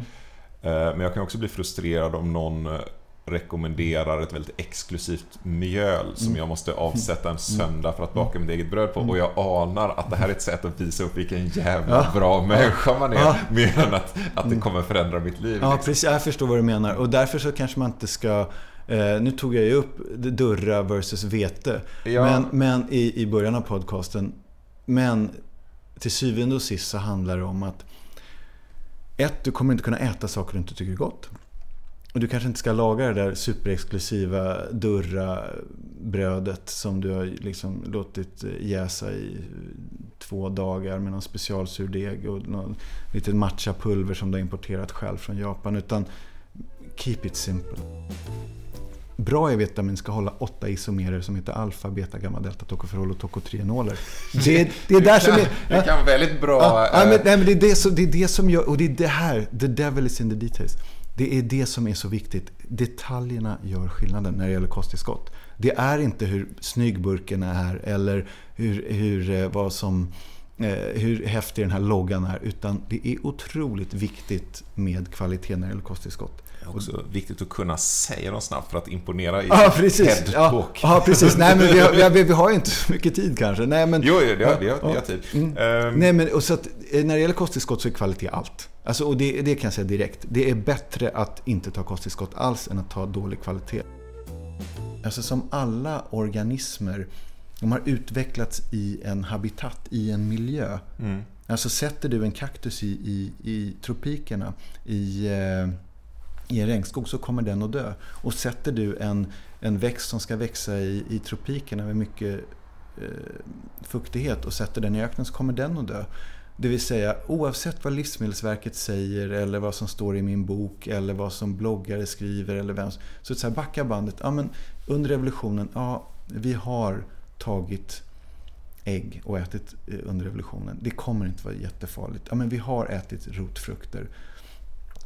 Speaker 2: Eh, Men jag kan också bli frustrerad om någon eh, rekommenderar ett väldigt exklusivt mjöl som jag måste avsätta en söndag för att baka mitt eget bröd på. Och jag anar att det här är ett sätt att visa upp vilken jävla bra människa man är.
Speaker 3: Ja.
Speaker 2: Mer än att, att det kommer förändra mitt liv.
Speaker 3: Ja,
Speaker 2: liksom.
Speaker 3: precis. Jag förstår vad du menar. Och därför så kanske man inte ska... Eh, nu tog jag ju upp Durra versus vete.
Speaker 2: Ja.
Speaker 3: Men, men i, i början av podcasten. Men till syvende och sist så handlar det om att ett, du kommer inte kunna äta saker du inte tycker är gott. Och du kanske inte ska laga det där superexklusiva Durra-brödet som du har liksom låtit jäsa i två dagar med någon specialsurdeg och någon litet matchapulver som du har importerat själv från Japan. Utan keep it simple. Bra E-vitamin ska hålla åtta isomerer som heter alfa, beta, gamma, delta, tokoferol och tokotrienoler. Det, det är där som är...
Speaker 2: Det kan väldigt bra...
Speaker 3: Ja, ja,
Speaker 2: eh,
Speaker 3: men, nej, men det, är det, som, det är det som gör, och det är det här, the devil is in the details. Det är det som är så viktigt. Detaljerna gör skillnaden när det gäller kosttillskott. Det är inte hur snygg burken är eller hur, hur, eh, vad som, eh, hur häftig den här loggan är. Utan det är otroligt viktigt med kvalitet när det gäller kosttillskott.
Speaker 2: Det är också viktigt att kunna säga dem snabbt för att imponera i
Speaker 3: Ja, precis. Ja, ja, precis. Nej, men vi har, vi, vi har ju inte så mycket tid kanske. Nej, men,
Speaker 2: Jo, jo, det har, vi har,
Speaker 3: Ja,
Speaker 2: vi har tid.
Speaker 3: Mm.
Speaker 2: Ehm,
Speaker 3: Nej, men och så att, eh, när det gäller kosttillskott så är kvalitet allt. Alltså, och det, det kan jag säga direkt. Det är bättre att inte ta kosttillskott alls än att ta dålig kvalitet. Alltså som alla organismer, de har utvecklats i en habitat, i en miljö.
Speaker 2: Mm.
Speaker 3: Alltså sätter du en kaktus i, i, i tropikerna, i, eh, i en regnskog så kommer den att dö. Och sätter du en, en växt som ska växa i, i tropikerna med mycket eh, fuktighet och sätter den i öknen så kommer den att dö. Det vill säga oavsett vad Livsmedelsverket säger eller vad som står i min bok eller vad som bloggare skriver eller vem så, så här, backa bandet. Ja, men under revolutionen, ja, vi har tagit ägg och ätit eh, under revolutionen. Det kommer inte vara jättefarligt. Ja, men vi har ätit rotfrukter.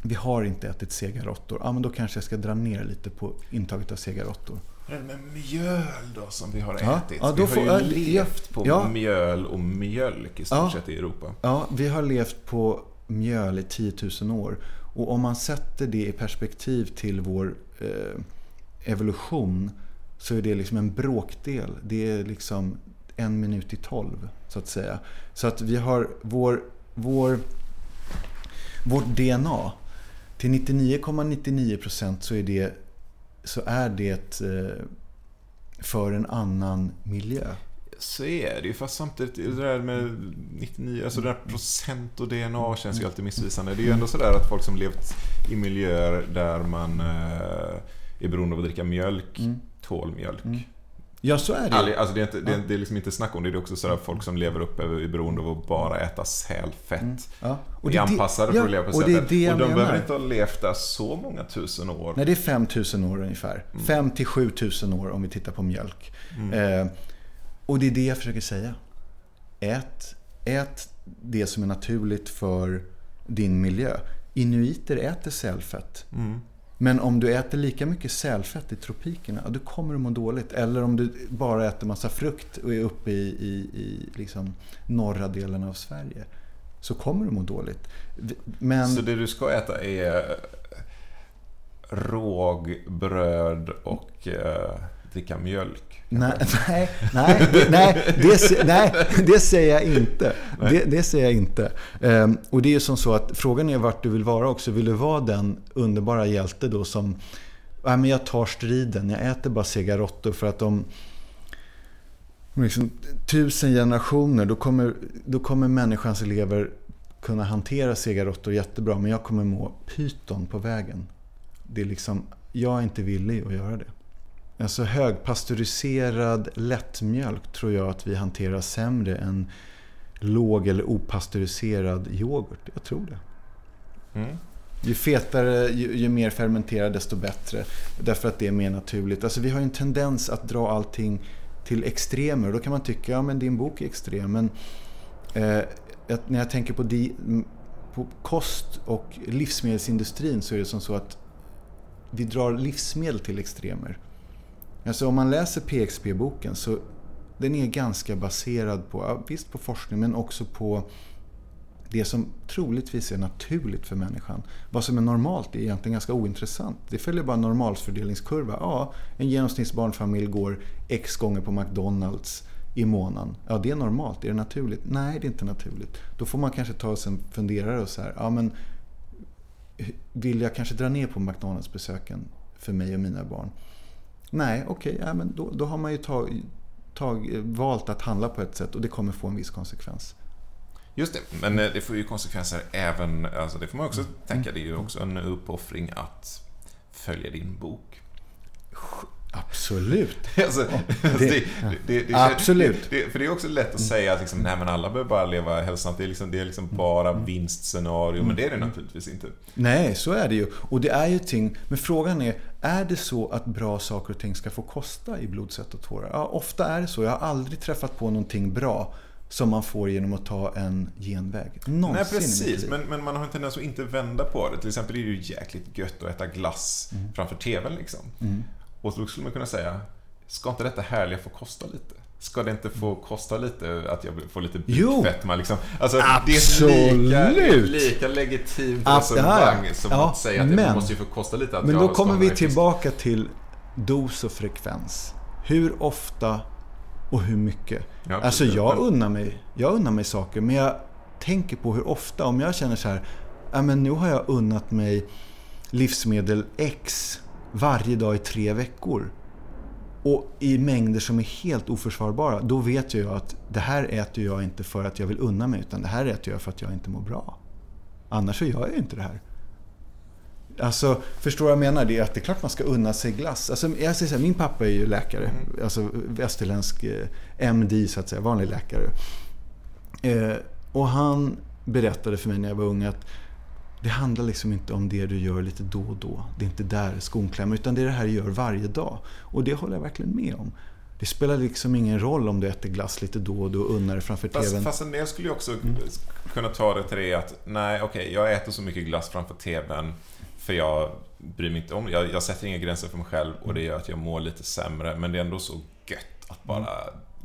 Speaker 3: Vi har inte ätit sega råttor. Ja, men då kanske jag ska dra ner lite på intaget av sega råttor.
Speaker 2: Med mjöl då som vi har
Speaker 3: Ja,
Speaker 2: ätit?
Speaker 3: ja,
Speaker 2: vi
Speaker 3: då
Speaker 2: har
Speaker 3: får-
Speaker 2: ju
Speaker 3: ja,
Speaker 2: levt på
Speaker 3: ja.
Speaker 2: mjöl och mjölk i stort
Speaker 3: Ja.
Speaker 2: sett i Europa.
Speaker 3: Ja, vi har levt på mjöl i 10 000 år. Och om man sätter det i perspektiv till vår eh, evolution så är det liksom en bråkdel. Det är liksom en minut i tolv, så att säga. Så att vi har vår, vår, vårt DNA. Till 99,99% procent så är det, så är det eh, för en annan miljö.
Speaker 2: Så är det ju, fast samtidigt det där med 99, alltså det där procent och DNA känns ju alltid missvisande. Det är ju ändå sådär att folk som levt i miljöer där man eh, är beroende av att dricka mjölk,
Speaker 3: Mm.
Speaker 2: tål mjölk.
Speaker 3: Mm. Ja, så är det.
Speaker 2: Alltså, alltså det, är inte, det, är, det är liksom inte snack om det, det är också sådär folk som lever upp är beroende av att bara äta sälfett.
Speaker 3: Mm. Ja.
Speaker 2: Och
Speaker 3: det
Speaker 2: är anpassade för att leva på
Speaker 3: och det är det
Speaker 2: och de
Speaker 3: menar.
Speaker 2: behöver inte ha levt där så många tusen år.
Speaker 3: Nej, det är 5000 år ungefär.
Speaker 2: Mm.
Speaker 3: 5 till 7000 år om vi tittar på mjölk.
Speaker 2: Mm.
Speaker 3: Eh, och det är det jag försöker säga. Ät, ät det som är naturligt för din miljö. Inuiter äter sälfett.
Speaker 2: Mm.
Speaker 3: Men om du äter lika mycket sälfett i tropikerna, ja, då kommer du må dåligt. Eller om du bara äter massa frukt och är uppe i, i, i liksom norra delen av Sverige, så kommer du må dåligt. Men...
Speaker 2: Så det du ska äta är råg, bröd och eh, dricka mjölk?
Speaker 3: Nej, nej, nej, nej, det, nej, det säger jag inte. Det, det säger jag inte. Ehm, och det är som så att frågan är vart du vill vara också. Vill du vara den underbara hjälte då som, ja men jag tar striden, jag äter bara cigaretter för att om liksom, tusen generationer, då kommer, då kommer människans elever kunna hantera cigaretter jättebra, men jag kommer må pyton på vägen. Det är liksom, jag är inte villig att göra det. Alltså högpastöriserad lättmjölk tror jag att vi hanterar sämre än låg eller opastöriserad yoghurt. Jag tror det.
Speaker 2: Mm.
Speaker 3: Ju fetare, ju, ju mer fermenterad desto bättre. Därför att det är mer naturligt. Alltså vi har ju en tendens att dra allting till extremer. Då kan man tycka, ja men din bok är extrem. Men eh, att när jag tänker på, di, på kost och livsmedelsindustrin så är det som så att vi drar livsmedel till extremer. Alltså om man läser PXP-boken så den är ganska baserad på, visst på forskning men också på det som troligtvis är naturligt för människan. Vad som är normalt är egentligen ganska ointressant. Det följer bara en normalfördelningskurva. Ja, en genomsnittsbarnfamilj går x gånger på McDonalds i månaden. Ja, det är normalt. Är det naturligt? Nej, det är inte naturligt. Då får man kanske ta sig en funderare och så här, ja men vill jag kanske dra ner på McDonalds-besöken för mig och mina barn? Nej, okej, okay, ja, men då, då har man ju tag, tag, valt att handla på ett sätt och det kommer få en viss konsekvens.
Speaker 2: Just det, men eh, det får ju konsekvenser även, alltså det får man också tänka, det är ju också en uppoffring att följa din bok.
Speaker 3: Absolut.
Speaker 2: Alltså, det, det, det,
Speaker 3: Absolut.
Speaker 2: För det är också lätt att säga att liksom, nej, men alla behöver bara leva hälsosamt. Det är liksom, det är liksom bara vinstscenario, men det är det naturligtvis inte.
Speaker 3: Nej, så är det ju. Och det är ju ting, men frågan är, är det så att bra saker och ting ska få kosta i blod, svett och tårar? Ja, ofta är det så. Jag har aldrig träffat på någonting bra som man får genom att ta en genväg. Någonsin
Speaker 2: Nej, precis. Men, men man har en tendens att inte vända på det. Till exempel är det ju jäkligt gött att äta glass
Speaker 3: Mm.
Speaker 2: framför TVn liksom. Och då skulle man kunna säga, ska inte detta härliga få kosta lite? Ska det inte få kosta lite att jag får lite bukfetma liksom? Alltså,
Speaker 3: Absolut.
Speaker 2: Det är lika, lika legitimt resonemang som
Speaker 3: ja,
Speaker 2: att säga att
Speaker 3: men-
Speaker 2: det måste ju få kosta lite att
Speaker 3: Men då kommer vi tillbaka till dos och frekvens. Hur ofta och hur mycket.
Speaker 2: Ja,
Speaker 3: alltså jag unnar, mig, jag unnar mig saker, men jag tänker på hur ofta. Om jag känner så här, men nu har jag unnat mig livsmedel X varje dag i tre veckor. Och i mängder som är helt oförsvarbara. Då vet jag att det här äter jag inte för att jag vill unna mig. Utan det här äter jag för att jag inte mår bra. Annars så gör jag ju inte det här. Alltså, förstår vad jag menar? Det är att det är klart man ska unna sig glass. Alltså, jag säger så här, min pappa är ju läkare. Alltså västerländsk eh, MD, så att säga. Vanlig läkare. Eh, och han berättade för mig när jag var ung att det handlar liksom inte om det du gör lite då och då. Det är inte där skon klämmer. Utan det är det här du gör varje dag. Och det håller jag verkligen med om. Det spelar liksom ingen roll om du äter glass lite då och då och unnar dig framför
Speaker 2: Fast,
Speaker 3: TVn.
Speaker 2: fast en del skulle ju också kunna ta det till det att nej, okej, jag äter så mycket glass framför TVn för jag bryr mig inte om jag, jag sätter inga gränser för mig själv och det gör att jag mår lite sämre. Men det är ändå så gött att bara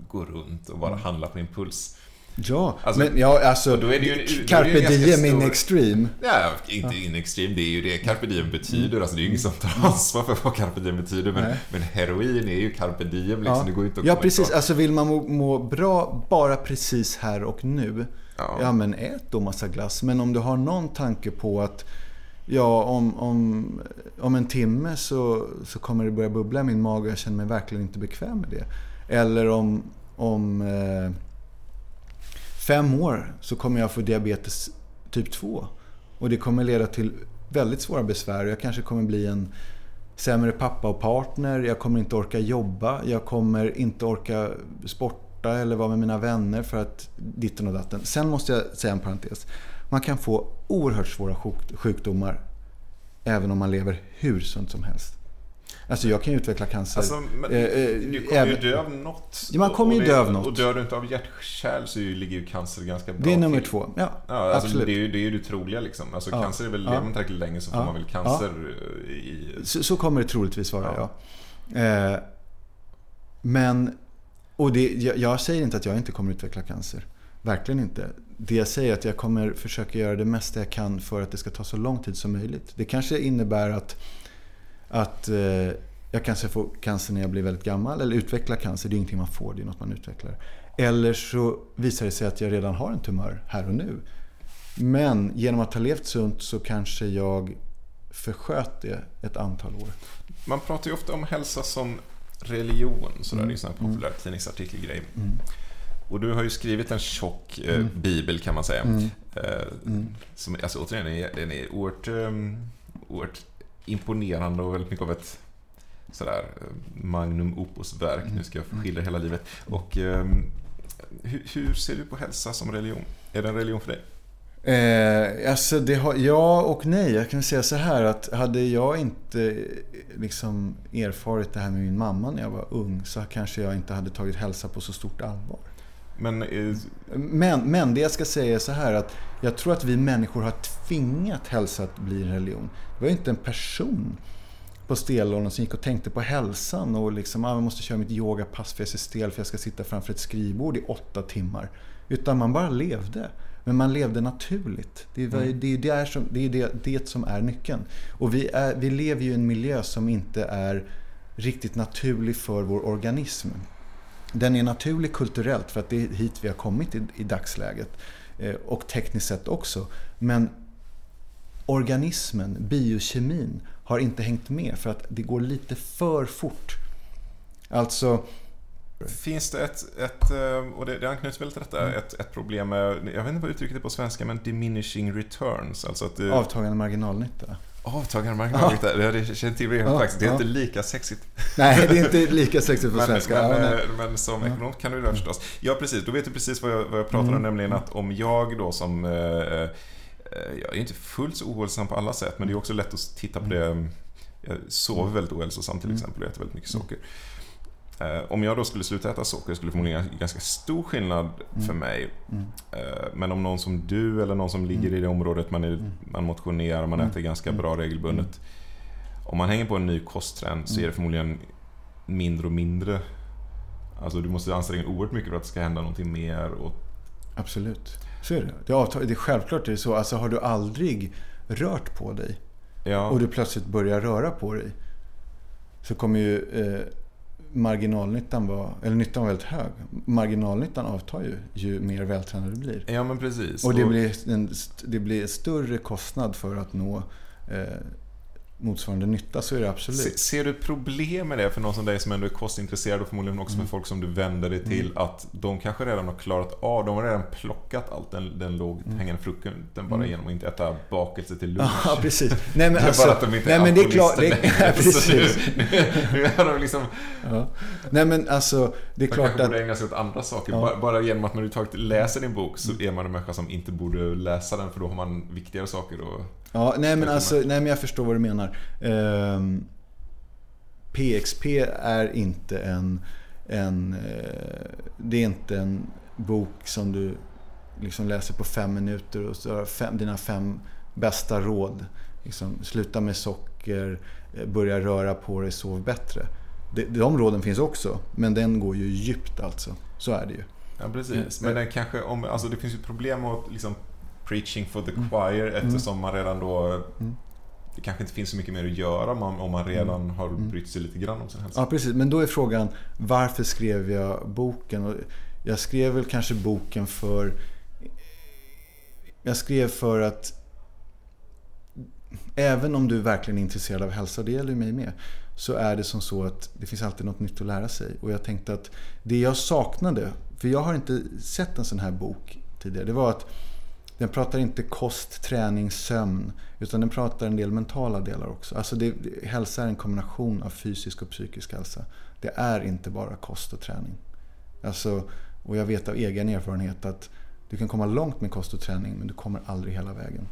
Speaker 2: gå runt och bara handla på impuls.
Speaker 3: Ja,
Speaker 2: Alltså,
Speaker 3: men ja, alltså...
Speaker 2: då är det ju
Speaker 3: Carpe diem in
Speaker 2: stor-
Speaker 3: extreme.
Speaker 2: Ja, inte in extreme, det är ju det carpe diem betyder. Alltså det är ju ingen som tar ansvar för vad carpe diem betyder. Men,
Speaker 3: Nej.
Speaker 2: men heroin är ju carpe diem liksom.
Speaker 3: Ja,
Speaker 2: Det går inte att
Speaker 3: ja precis.
Speaker 2: ifrån.
Speaker 3: Alltså vill man må, må bra bara precis här och nu.
Speaker 2: Ja.
Speaker 3: Ja. men ät då massa glass. Men om du har någon tanke på att ja, om, om, om en timme så, så kommer det börja bubbla i min mage och jag känner mig verkligen inte bekväm med det. Eller om, om eh, fem år så kommer jag få diabetes typ 2. Och det kommer leda till väldigt svåra besvär. Jag kanske kommer bli en sämre pappa och partner. Jag kommer inte orka jobba. Jag kommer inte orka sporta eller vara med mina vänner för att ditten och datten. Sen måste jag säga en parentes. Man kan få oerhört svåra sjukdomar även om man lever hur sunt som helst. Alltså jag kan ju utveckla cancer.
Speaker 2: Alltså, men,
Speaker 3: Eh, eh,
Speaker 2: du kommer ju dö av något.
Speaker 3: Ja, man kommer ju dö av något.
Speaker 2: Och dör du inte av hjärtkärl så ligger ju cancer ganska bra
Speaker 3: Det är nummer
Speaker 2: till.
Speaker 3: två. Ja,
Speaker 2: Ja, alltså,
Speaker 3: absolut.
Speaker 2: det, är ju, det är ju det troliga liksom. Alltså,
Speaker 3: Ja.
Speaker 2: Cancer är väl,
Speaker 3: Ja.
Speaker 2: lever man tillräckligt länge så får
Speaker 3: Ja.
Speaker 2: man väl cancer eh, i...
Speaker 3: Så, så kommer det troligtvis vara,
Speaker 2: Ja.
Speaker 3: ja. Eh, men, och det, jag, jag säger inte att jag inte kommer utveckla cancer. Verkligen inte. Det jag säger är att jag kommer försöka göra det mesta jag kan för att det ska ta så lång tid som möjligt. Det kanske innebär att, att eh, jag kanske får cancer när jag blir väldigt gammal. Eller utveckla cancer, det är ingenting man får, det är något man utvecklar. Eller så visar det sig att jag redan har en tumör här och nu. Men genom att ha levt sunt så kanske jag försköt det ett antal år.
Speaker 2: Man pratar ju ofta om hälsa som religion. Sådär,
Speaker 3: Mm.
Speaker 2: Det är en sån här populär tidningsartikelgrej.
Speaker 3: Mm.
Speaker 2: Och du har ju skrivit en tjock eh,
Speaker 3: Mm.
Speaker 2: bibel kan man säga.
Speaker 3: Mm.
Speaker 2: Eh,
Speaker 3: Mm.
Speaker 2: som, alltså, återigen, den är, den är oerhört, um, oerhört imponerande och väldigt mycket av ett sådär eh, magnum opus-verk.
Speaker 3: Mm.
Speaker 2: Nu ska jag få skildra hela livet. Och ehm, hur, hur ser du på hälsa som religion? Är det en religion för dig?
Speaker 3: Eh, alltså det har, ja och nej. Jag kan säga så här att hade jag inte eh, liksom erfarit det här med min mamma när jag var ung så kanske jag inte hade tagit hälsa på så stort allvar.
Speaker 2: Men eh,
Speaker 3: Men, men det jag ska säga är så här att jag tror att vi människor har tvingat hälsa att bli en religion. Det var ju inte en person på stenåldern som gick och tänkte på hälsan och liksom, ah, jag måste köra mitt yogapass för jag är så stel för jag ska sitta framför ett skrivbord i åtta timmar. Utan man bara levde. Men man levde naturligt. Det är,
Speaker 2: Mm.
Speaker 3: det, är som, det, är det, det som är nyckeln. Och vi, är, vi lever ju i en miljö som inte är riktigt naturlig för vår organism. Den är naturlig kulturellt för att det är hit vi har kommit i, i dagsläget. Eh, och tekniskt sett också. Men organismen, biokemin, har inte hängt med för att det går lite för fort. Alltså,
Speaker 2: finns det ett, ett eh, och det, det anknyter väl till detta,
Speaker 3: Mm.
Speaker 2: ett, ett problem med, jag vet inte vad uttrycket är på svenska, men diminishing returns. Alltså att det,
Speaker 3: avtagande marginalnytta.
Speaker 2: Avtagande marginalnytta. Det, det känner till det
Speaker 3: Ja,
Speaker 2: faktiskt. Det är
Speaker 3: ja.
Speaker 2: inte lika sexigt.
Speaker 3: Nej, det är inte lika sexigt på
Speaker 2: Men,
Speaker 3: svenska.
Speaker 2: men,
Speaker 3: Ja, nej.
Speaker 2: eh, men som
Speaker 3: Ja.
Speaker 2: ekonom kan du det förstås. Ja, precis. Då vet du precis vad jag, vad jag pratar om,
Speaker 3: Mm.
Speaker 2: nämligen att om jag då som... Eh, eh, jag är inte fullt så ohälsosam på alla sätt, men det är också lätt att titta på det. Jag sover väldigt ohälsosamt till
Speaker 3: Mm.
Speaker 2: exempel och äter väldigt mycket socker. Eh, om jag då skulle sluta äta socker skulle det förmodligen en ganska stor skillnad för
Speaker 3: Mm.
Speaker 2: mig.
Speaker 3: Mm.
Speaker 2: Eh, Men om någon som du eller någon som ligger i det området, man, är,
Speaker 3: Mm.
Speaker 2: man motionerar, man
Speaker 3: Mm.
Speaker 2: äter ganska
Speaker 3: Mm.
Speaker 2: bra regelbundet. Om man hänger på en ny kosttrend så
Speaker 3: Mm.
Speaker 2: är det förmodligen mindre och mindre. Alltså du måste anstränga dig oerhört mycket för att det ska hända någonting mer. Och,
Speaker 3: Absolut. Så är det. Det är, avtag- det är självklart det är så. Alltså har du aldrig rört på dig
Speaker 2: ja,
Speaker 3: och du plötsligt börjar röra på dig så kommer ju eh, marginalnyttan vara, eller nyttan vara väldigt hög. Marginalnyttan avtar ju ju mer vältränad du blir.
Speaker 2: ja men precis.
Speaker 3: Och det blir en, det blir större kostnad för att nå eh, motsvarande nytta, så är det
Speaker 2: Se,
Speaker 3: absolut.
Speaker 2: ser du problem med det för någon som dig som ändå är kostintresserad och förmodligen också
Speaker 3: Mm.
Speaker 2: för folk som du vänder dig till att de kanske redan har klarat av, de har redan plockat allt den, den lågt
Speaker 3: Mm.
Speaker 2: hängande frukten bara
Speaker 3: Mm.
Speaker 2: genom att inte äta bakelse till lunch.
Speaker 3: Ja, precis. Nej, men
Speaker 2: Det är
Speaker 3: alltså,
Speaker 2: bara att de inte
Speaker 3: nej,
Speaker 2: är
Speaker 3: men det är klart. Det,
Speaker 2: alkoholister
Speaker 3: ja,
Speaker 2: längre. Så
Speaker 3: precis.
Speaker 2: nu- Nu är de liksom
Speaker 3: Ja. Nej, men alltså, det är
Speaker 2: Man
Speaker 3: klart
Speaker 2: kanske
Speaker 3: att...
Speaker 2: borde ägna sig åt andra saker.
Speaker 3: Ja.
Speaker 2: Bara, bara genom att man överhuvudtaget läser din bok så är man en människa som inte borde läsa den för då har man viktigare saker att...
Speaker 3: Ja, nej men alltså, nej men jag förstår vad du menar. Ehm, PXP är inte en, en eh, det är inte en bok som du liksom läser på fem minuter och så har fem, dina fem bästa råd. Liksom, sluta med socker, eh, börja röra på dig, sov bättre. De, de råden finns också, men den går ju djupt alltså. Så är det ju.
Speaker 2: Ja, precis. Men den kanske, om, alltså det finns ju problem med att liksom preaching for the
Speaker 3: Mm.
Speaker 2: choir eftersom man redan då...
Speaker 3: Mm.
Speaker 2: Det kanske inte finns så mycket mer att göra om man, om man redan har
Speaker 3: Mm.
Speaker 2: brytt sig lite grann om sin hälsa.
Speaker 3: Ja, precis. Men då är frågan, varför skrev jag boken? Och jag skrev väl kanske boken för... Jag skrev för att även om du verkligen är intresserad av hälsa, och det gäller ju mig med, så är det som så att det finns alltid något nytt att lära sig. Och jag tänkte att det jag saknade, för jag har inte sett en sån här bok tidigare, det var att den pratar inte kost, träning, sömn. Utan den pratar en del mentala delar också. Alltså det, hälsa är en kombination av fysisk och psykisk hälsa. Det är inte bara kost och träning. Alltså, och jag vet av egen erfarenhet att du kan komma långt med kost och träning men du kommer aldrig hela vägen.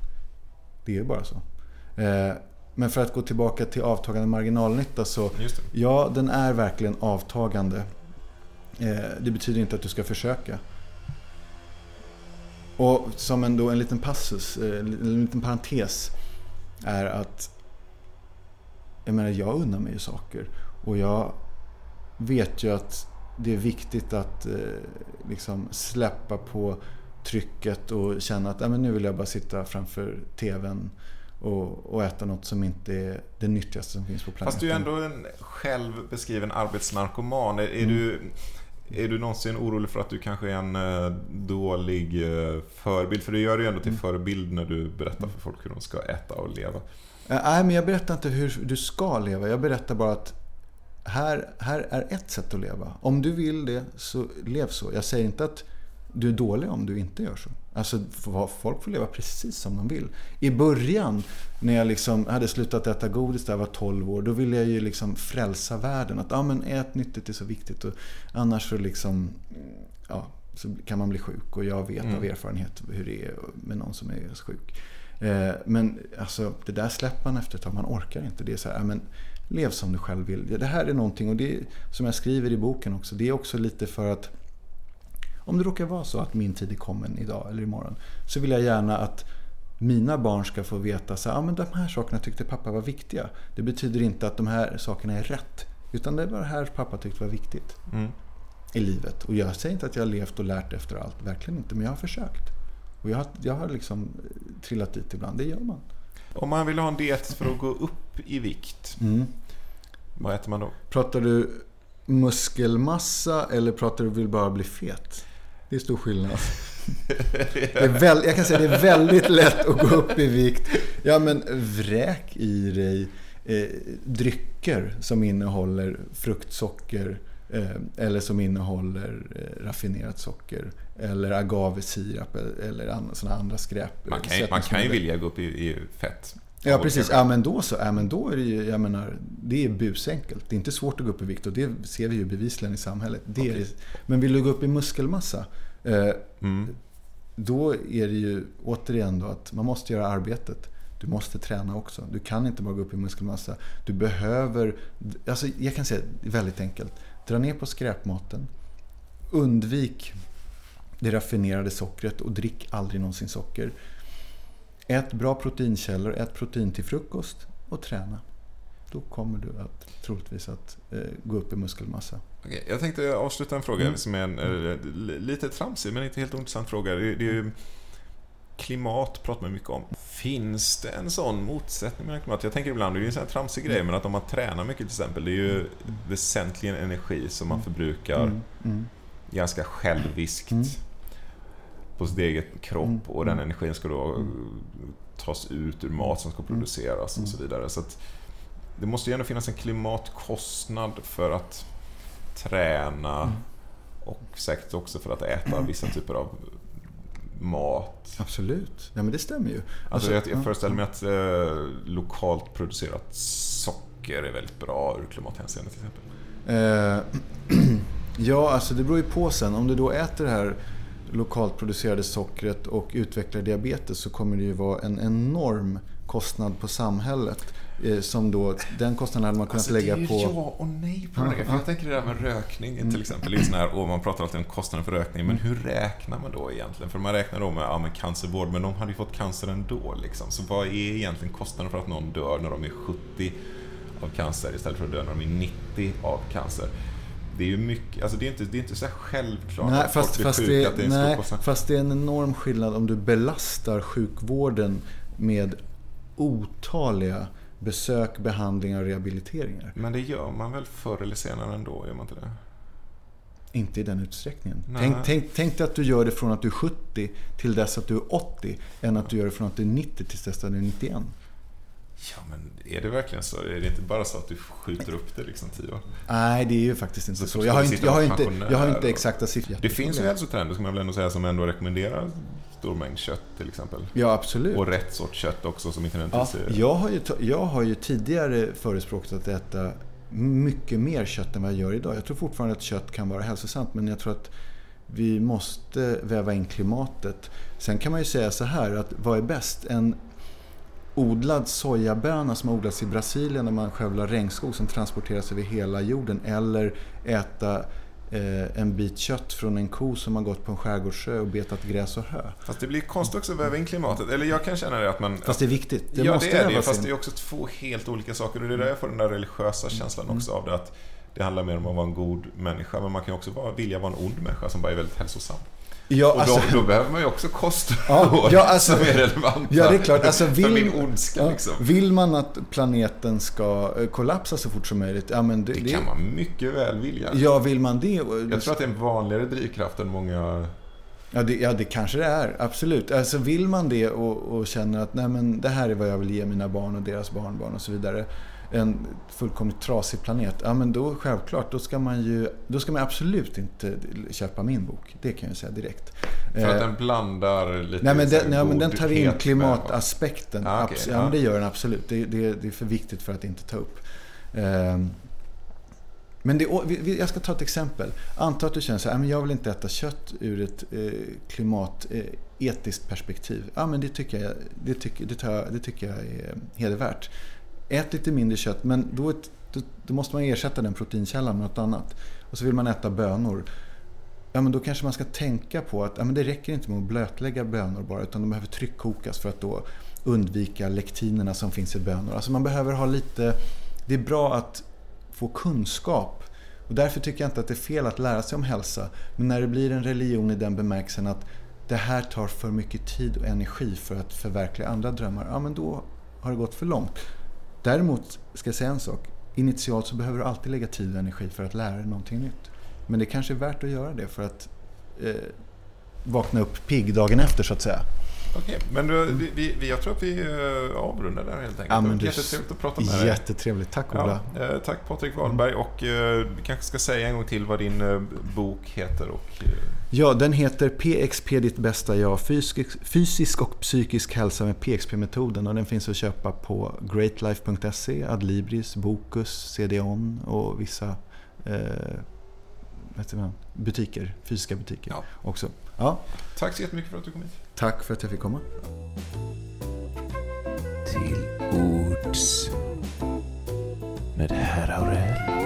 Speaker 3: Det är bara så. Eh, men för att gå tillbaka till avtagande marginalnytta så. Ja, den är verkligen avtagande. Eh, det betyder inte att du ska försöka. Och som en, då, en liten passus, eh, en liten parentes, är att jag menar, jag unnar mig ju saker. Och jag vet ju att det är viktigt att eh, liksom släppa på trycket och känna att "Ja, men nu vill jag bara sitta framför TVn och, och äta något som inte är det nyttigaste som finns på planeten.
Speaker 2: Fast du är ändå en själv beskriven arbetsnarkoman. Är, är,
Speaker 3: Mm.
Speaker 2: du, är du någonsin orolig för att du kanske är en eh, dålig eh, förebild? För du gör det ju ändå till
Speaker 3: Mm.
Speaker 2: förebild när du berättar för folk hur de ska äta och leva.
Speaker 3: Eh, Nej, men jag berättar inte hur du ska leva. Jag berättar bara att här, här är ett sätt att leva. Om du vill det, så lev så. Jag säger inte att du är dålig om du inte gör så. Alltså, folk får leva precis som de vill. I början, när jag liksom hade slutat äta godis där jag var 12 år, då ville jag ju liksom frälsa världen. Att ah, men ät nyttigt är så viktigt. Och annars så, liksom, ja, så kan man bli sjuk. Och jag vet
Speaker 2: Mm.
Speaker 3: av erfarenhet hur det är med någon som är sjuk. Eh, Men alltså, det där släpper man efter ett tag. Man orkar inte. Det är så här, ja, men lev som du själv vill. Det här är någonting, och det som jag skriver i boken också, det är också lite för att om det råkar vara så att min tid är kommen idag eller imorgon, så vill jag gärna att mina barn ska få veta att ah, men de här sakerna tyckte pappa var viktiga. Det betyder inte att de här sakerna är rätt. Utan det bara det här pappa tyckte var viktigt
Speaker 2: Mm.
Speaker 3: i livet. Och jag säger inte att jag har levt och lärt efter allt, verkligen inte. Men jag har försökt. Och jag har, jag har liksom eh, trillat dit ibland, det gör man.
Speaker 2: Om man vill ha en diet för att gå upp i vikt,
Speaker 3: Mm.
Speaker 2: vad äter man då?
Speaker 3: Pratar du muskelmassa eller pratar du vill bara bli fet? Det är stor skillnad. Det är väl, jag kan säga det är väldigt lätt att gå upp i vikt. Ja men vräk i dig eh, drycker som innehåller fruktsocker eh, eller som innehåller eh, raffinerat socker. Eller agavesirap eller, eller an, sådana andra skräp.
Speaker 2: Man kan, ju- man kan ju vilja gå upp i, i fett.
Speaker 3: Ja precis, ja men då så. Ja, men då är det ju, jag menar, det är busenkelt. Det är inte svårt att gå upp i vikt och det ser vi ju bevisligen i samhället. Det är, det. Men vill du gå upp i muskelmassa, eh,
Speaker 2: Mm.
Speaker 3: då är det ju återigen då att man måste göra arbetet. Du måste träna också. Du kan inte bara gå upp i muskelmassa. Du behöver, alltså jag kan säga är väldigt enkelt. Dra ner på skräpmaten. Undvik det raffinerade sockret och drick aldrig någonsin socker. Ät bra proteinkällor, ät protein till frukost och träna. Då kommer du att troligtvis att eh, gå upp i muskelmassa.
Speaker 2: Okej, jag tänkte avsluta en fråga
Speaker 3: Mm.
Speaker 2: som är en eh, li- lite tramsig men inte helt ointressant fråga. Det, det är ju, klimat pratar man mycket om. Finns det en sån motsättning mellan klimat? Jag tänker ibland, det är ju en sån här tramsig grej, men att om man tränar mycket till exempel, det är ju väsentligen energi som man förbrukar
Speaker 3: Mm, mm,
Speaker 2: ganska själviskt
Speaker 3: Mm.
Speaker 2: På sitt eget kropp
Speaker 3: Mm.
Speaker 2: och den energin ska då eh, tas ut ur mat som ska
Speaker 3: Mm.
Speaker 2: produceras och så vidare. Så det måste ju ändå finnas en klimatkostnad för att träna
Speaker 3: Mm.
Speaker 2: och säkert också för att äta vissa typer av mat.
Speaker 3: Absolut. Ja men det stämmer ju.
Speaker 2: Alltså, jag, jag
Speaker 3: ja.
Speaker 2: föreställer mig att eh, lokalt producerat socker är väldigt bra ur klimathänseende till exempel.
Speaker 3: Eh, ja, alltså det beror ju på sen. Om du då äter det här lokalt producerade sockret och utvecklar diabetes så kommer det ju vara en enorm kostnad på samhället. Eh, som då, den kostnaden hade man kunnat
Speaker 2: Alltså,
Speaker 3: lägga
Speaker 2: det är
Speaker 3: på...
Speaker 2: ju ja och nej på grejen. För
Speaker 3: ja.
Speaker 2: Jag tänker det där med rökning till exempel. Det är sån här, och man pratar alltid om kostnaden för rökning. Men hur räknar man då egentligen? För man räknar då med, ja, med cancervård, men de hade ju fått cancer ändå. Liksom. Så vad är egentligen kostnaden för att någon dör när de är 70 av cancer istället för att dö när de är 90 av cancer? Det är ju mycket, alltså det är inte, det är inte så här självklart
Speaker 3: Nej,
Speaker 2: att folk
Speaker 3: fast,
Speaker 2: blir
Speaker 3: fast, det,
Speaker 2: att det är en
Speaker 3: nej, fast det är en enorm skillnad om du belastar sjukvården med otaliga besök, behandlingar och rehabiliteringar.
Speaker 2: Men det gör man väl förr eller senare ändå, gör man inte det?
Speaker 3: Inte i den utsträckningen.
Speaker 2: Nej.
Speaker 3: Tänk, tänk, tänk dig att du gör det från att du är 70 till dess att du är 80. Än att du gör det från att du är 90 till dess att du är 91.
Speaker 2: Ja, men är det verkligen så? Är det inte bara så att du skjuter upp det liksom tio år?
Speaker 3: Nej, det är ju faktiskt inte
Speaker 2: Så
Speaker 3: så. Jag har inte, jag har inte, jag har inte exakta siffror.
Speaker 2: Det finns ju hälsotrender, ska man väl ändå säga, som ändå rekommenderar stor mängd kött till exempel.
Speaker 3: Ja, absolut.
Speaker 2: Och rätt sorts kött också som inte
Speaker 3: Ja,
Speaker 2: nödvändigtvis
Speaker 3: jag, har ju, jag har ju tidigare förespråkat att äta mycket mer kött än vad jag gör idag. Jag tror fortfarande att kött kan vara hälsosamt men jag tror att vi måste väva in klimatet. Sen kan man ju säga så här att vad är bäst? En odlad sojaböna som har odlats i Brasilien när man skövlar regnskog som transporteras över hela jorden eller äta eh, en bit kött från en ko som har gått på en skärgårdsö och betat gräs och hö.
Speaker 2: Fast det blir konstigt också att väva in klimatet. Eller jag kan känna det att man...
Speaker 3: Fast det är viktigt. Det
Speaker 2: ja,
Speaker 3: måste
Speaker 2: det är det. Fast
Speaker 3: in.
Speaker 2: det är också två helt olika saker. Och det är där jag får den där religiösa känslan också av det. Att det handlar mer om att vara en god människa. Men man kan också vara, vilja vara en ond människa som bara är väldigt hälsosam.
Speaker 3: Ja,
Speaker 2: Och då,
Speaker 3: alltså-
Speaker 2: då behöver man ju också kostråd
Speaker 3: Ja, alltså-
Speaker 2: som är relevanta
Speaker 3: Ja, det är klart. Alltså,
Speaker 2: för
Speaker 3: vill,
Speaker 2: min ondska.
Speaker 3: ja,
Speaker 2: liksom.
Speaker 3: vill man att planeten ska eh, kollapsa så fort som möjligt? Ja, men det,
Speaker 2: Det kan man mycket väl vilja.
Speaker 3: Ja, vill man det?
Speaker 2: Jag tror att det är en vanligare drivkraft än många...
Speaker 3: Ja det, ja, det kanske det är. Absolut. Alltså, vill man det och, och känner att Nej, men det här är vad jag vill ge mina barn och deras barnbarn och så vidare. En fullkomligt trasig planet. Ja, men då självklart, då ska man ju då ska man absolut inte köpa min bok. Det kan jag säga direkt.
Speaker 2: För att
Speaker 3: Eh,
Speaker 2: den blandar lite
Speaker 3: Nej men, den, nej, men den tar in klimataspekten.
Speaker 2: Ah,
Speaker 3: Abs-
Speaker 2: ja.
Speaker 3: ja, men det gör den absolut. Det, det, det är för viktigt för att inte ta upp. Ehm, Men det, jag ska ta ett exempel. Anta att du känner så här, "Nej, men jag vill inte äta kött ur ett eh, klimatetiskt perspektiv. Ja, men det tycker jag, det tycker, det, tar, det tycker jag är hedervärt. Ät lite mindre kött, men då, då, då måste man ersätta den proteinkällan med något annat. Och så vill man äta bönor. Ja, men då kanske man ska tänka på att ja, men det räcker inte med att blötlägga bönor bara, utan de behöver tryckkokas för att då undvika lektinerna som finns i bönor. Alltså man behöver ha lite... Det är bra att få kunskap. Och därför tycker jag inte att det är fel att lära sig om hälsa. Men när det blir en religion i den bemärkelsen att det här tar för mycket tid och energi för att förverkliga andra drömmar, ja men då har det gått för långt. Däremot ska jag säga en sak. Initialt så behöver du alltid lägga tid och energi för att lära dig någonting nytt. Men det kanske är värt att göra det för att eh, vakna upp pigg dagen efter så att säga.
Speaker 2: Okej, men du, vi, vi, jag tror att vi eh, avrundar där helt enkelt.
Speaker 3: Ja, men
Speaker 2: det var jättetrevligt att prata med dig.
Speaker 3: Jättetrevligt. Tack Ola.
Speaker 2: Ja, eh, tack Patrik Wahlberg och eh, vi kanske ska säga en gång till vad din bok heter och
Speaker 3: Ja, den heter PXP Ditt Bästa Jag. Fysisk, fysisk och psykisk hälsa med PXP-metoden. Och den finns att köpa på greatlife.se, Adlibris, Bokus, CDON och vissa eh, butiker, fysiska butiker
Speaker 2: Ja.
Speaker 3: också. Ja,
Speaker 2: tack så jättemycket för att du kom hit
Speaker 3: tack för att jag fick komma.
Speaker 4: Till ords med herr Aurell.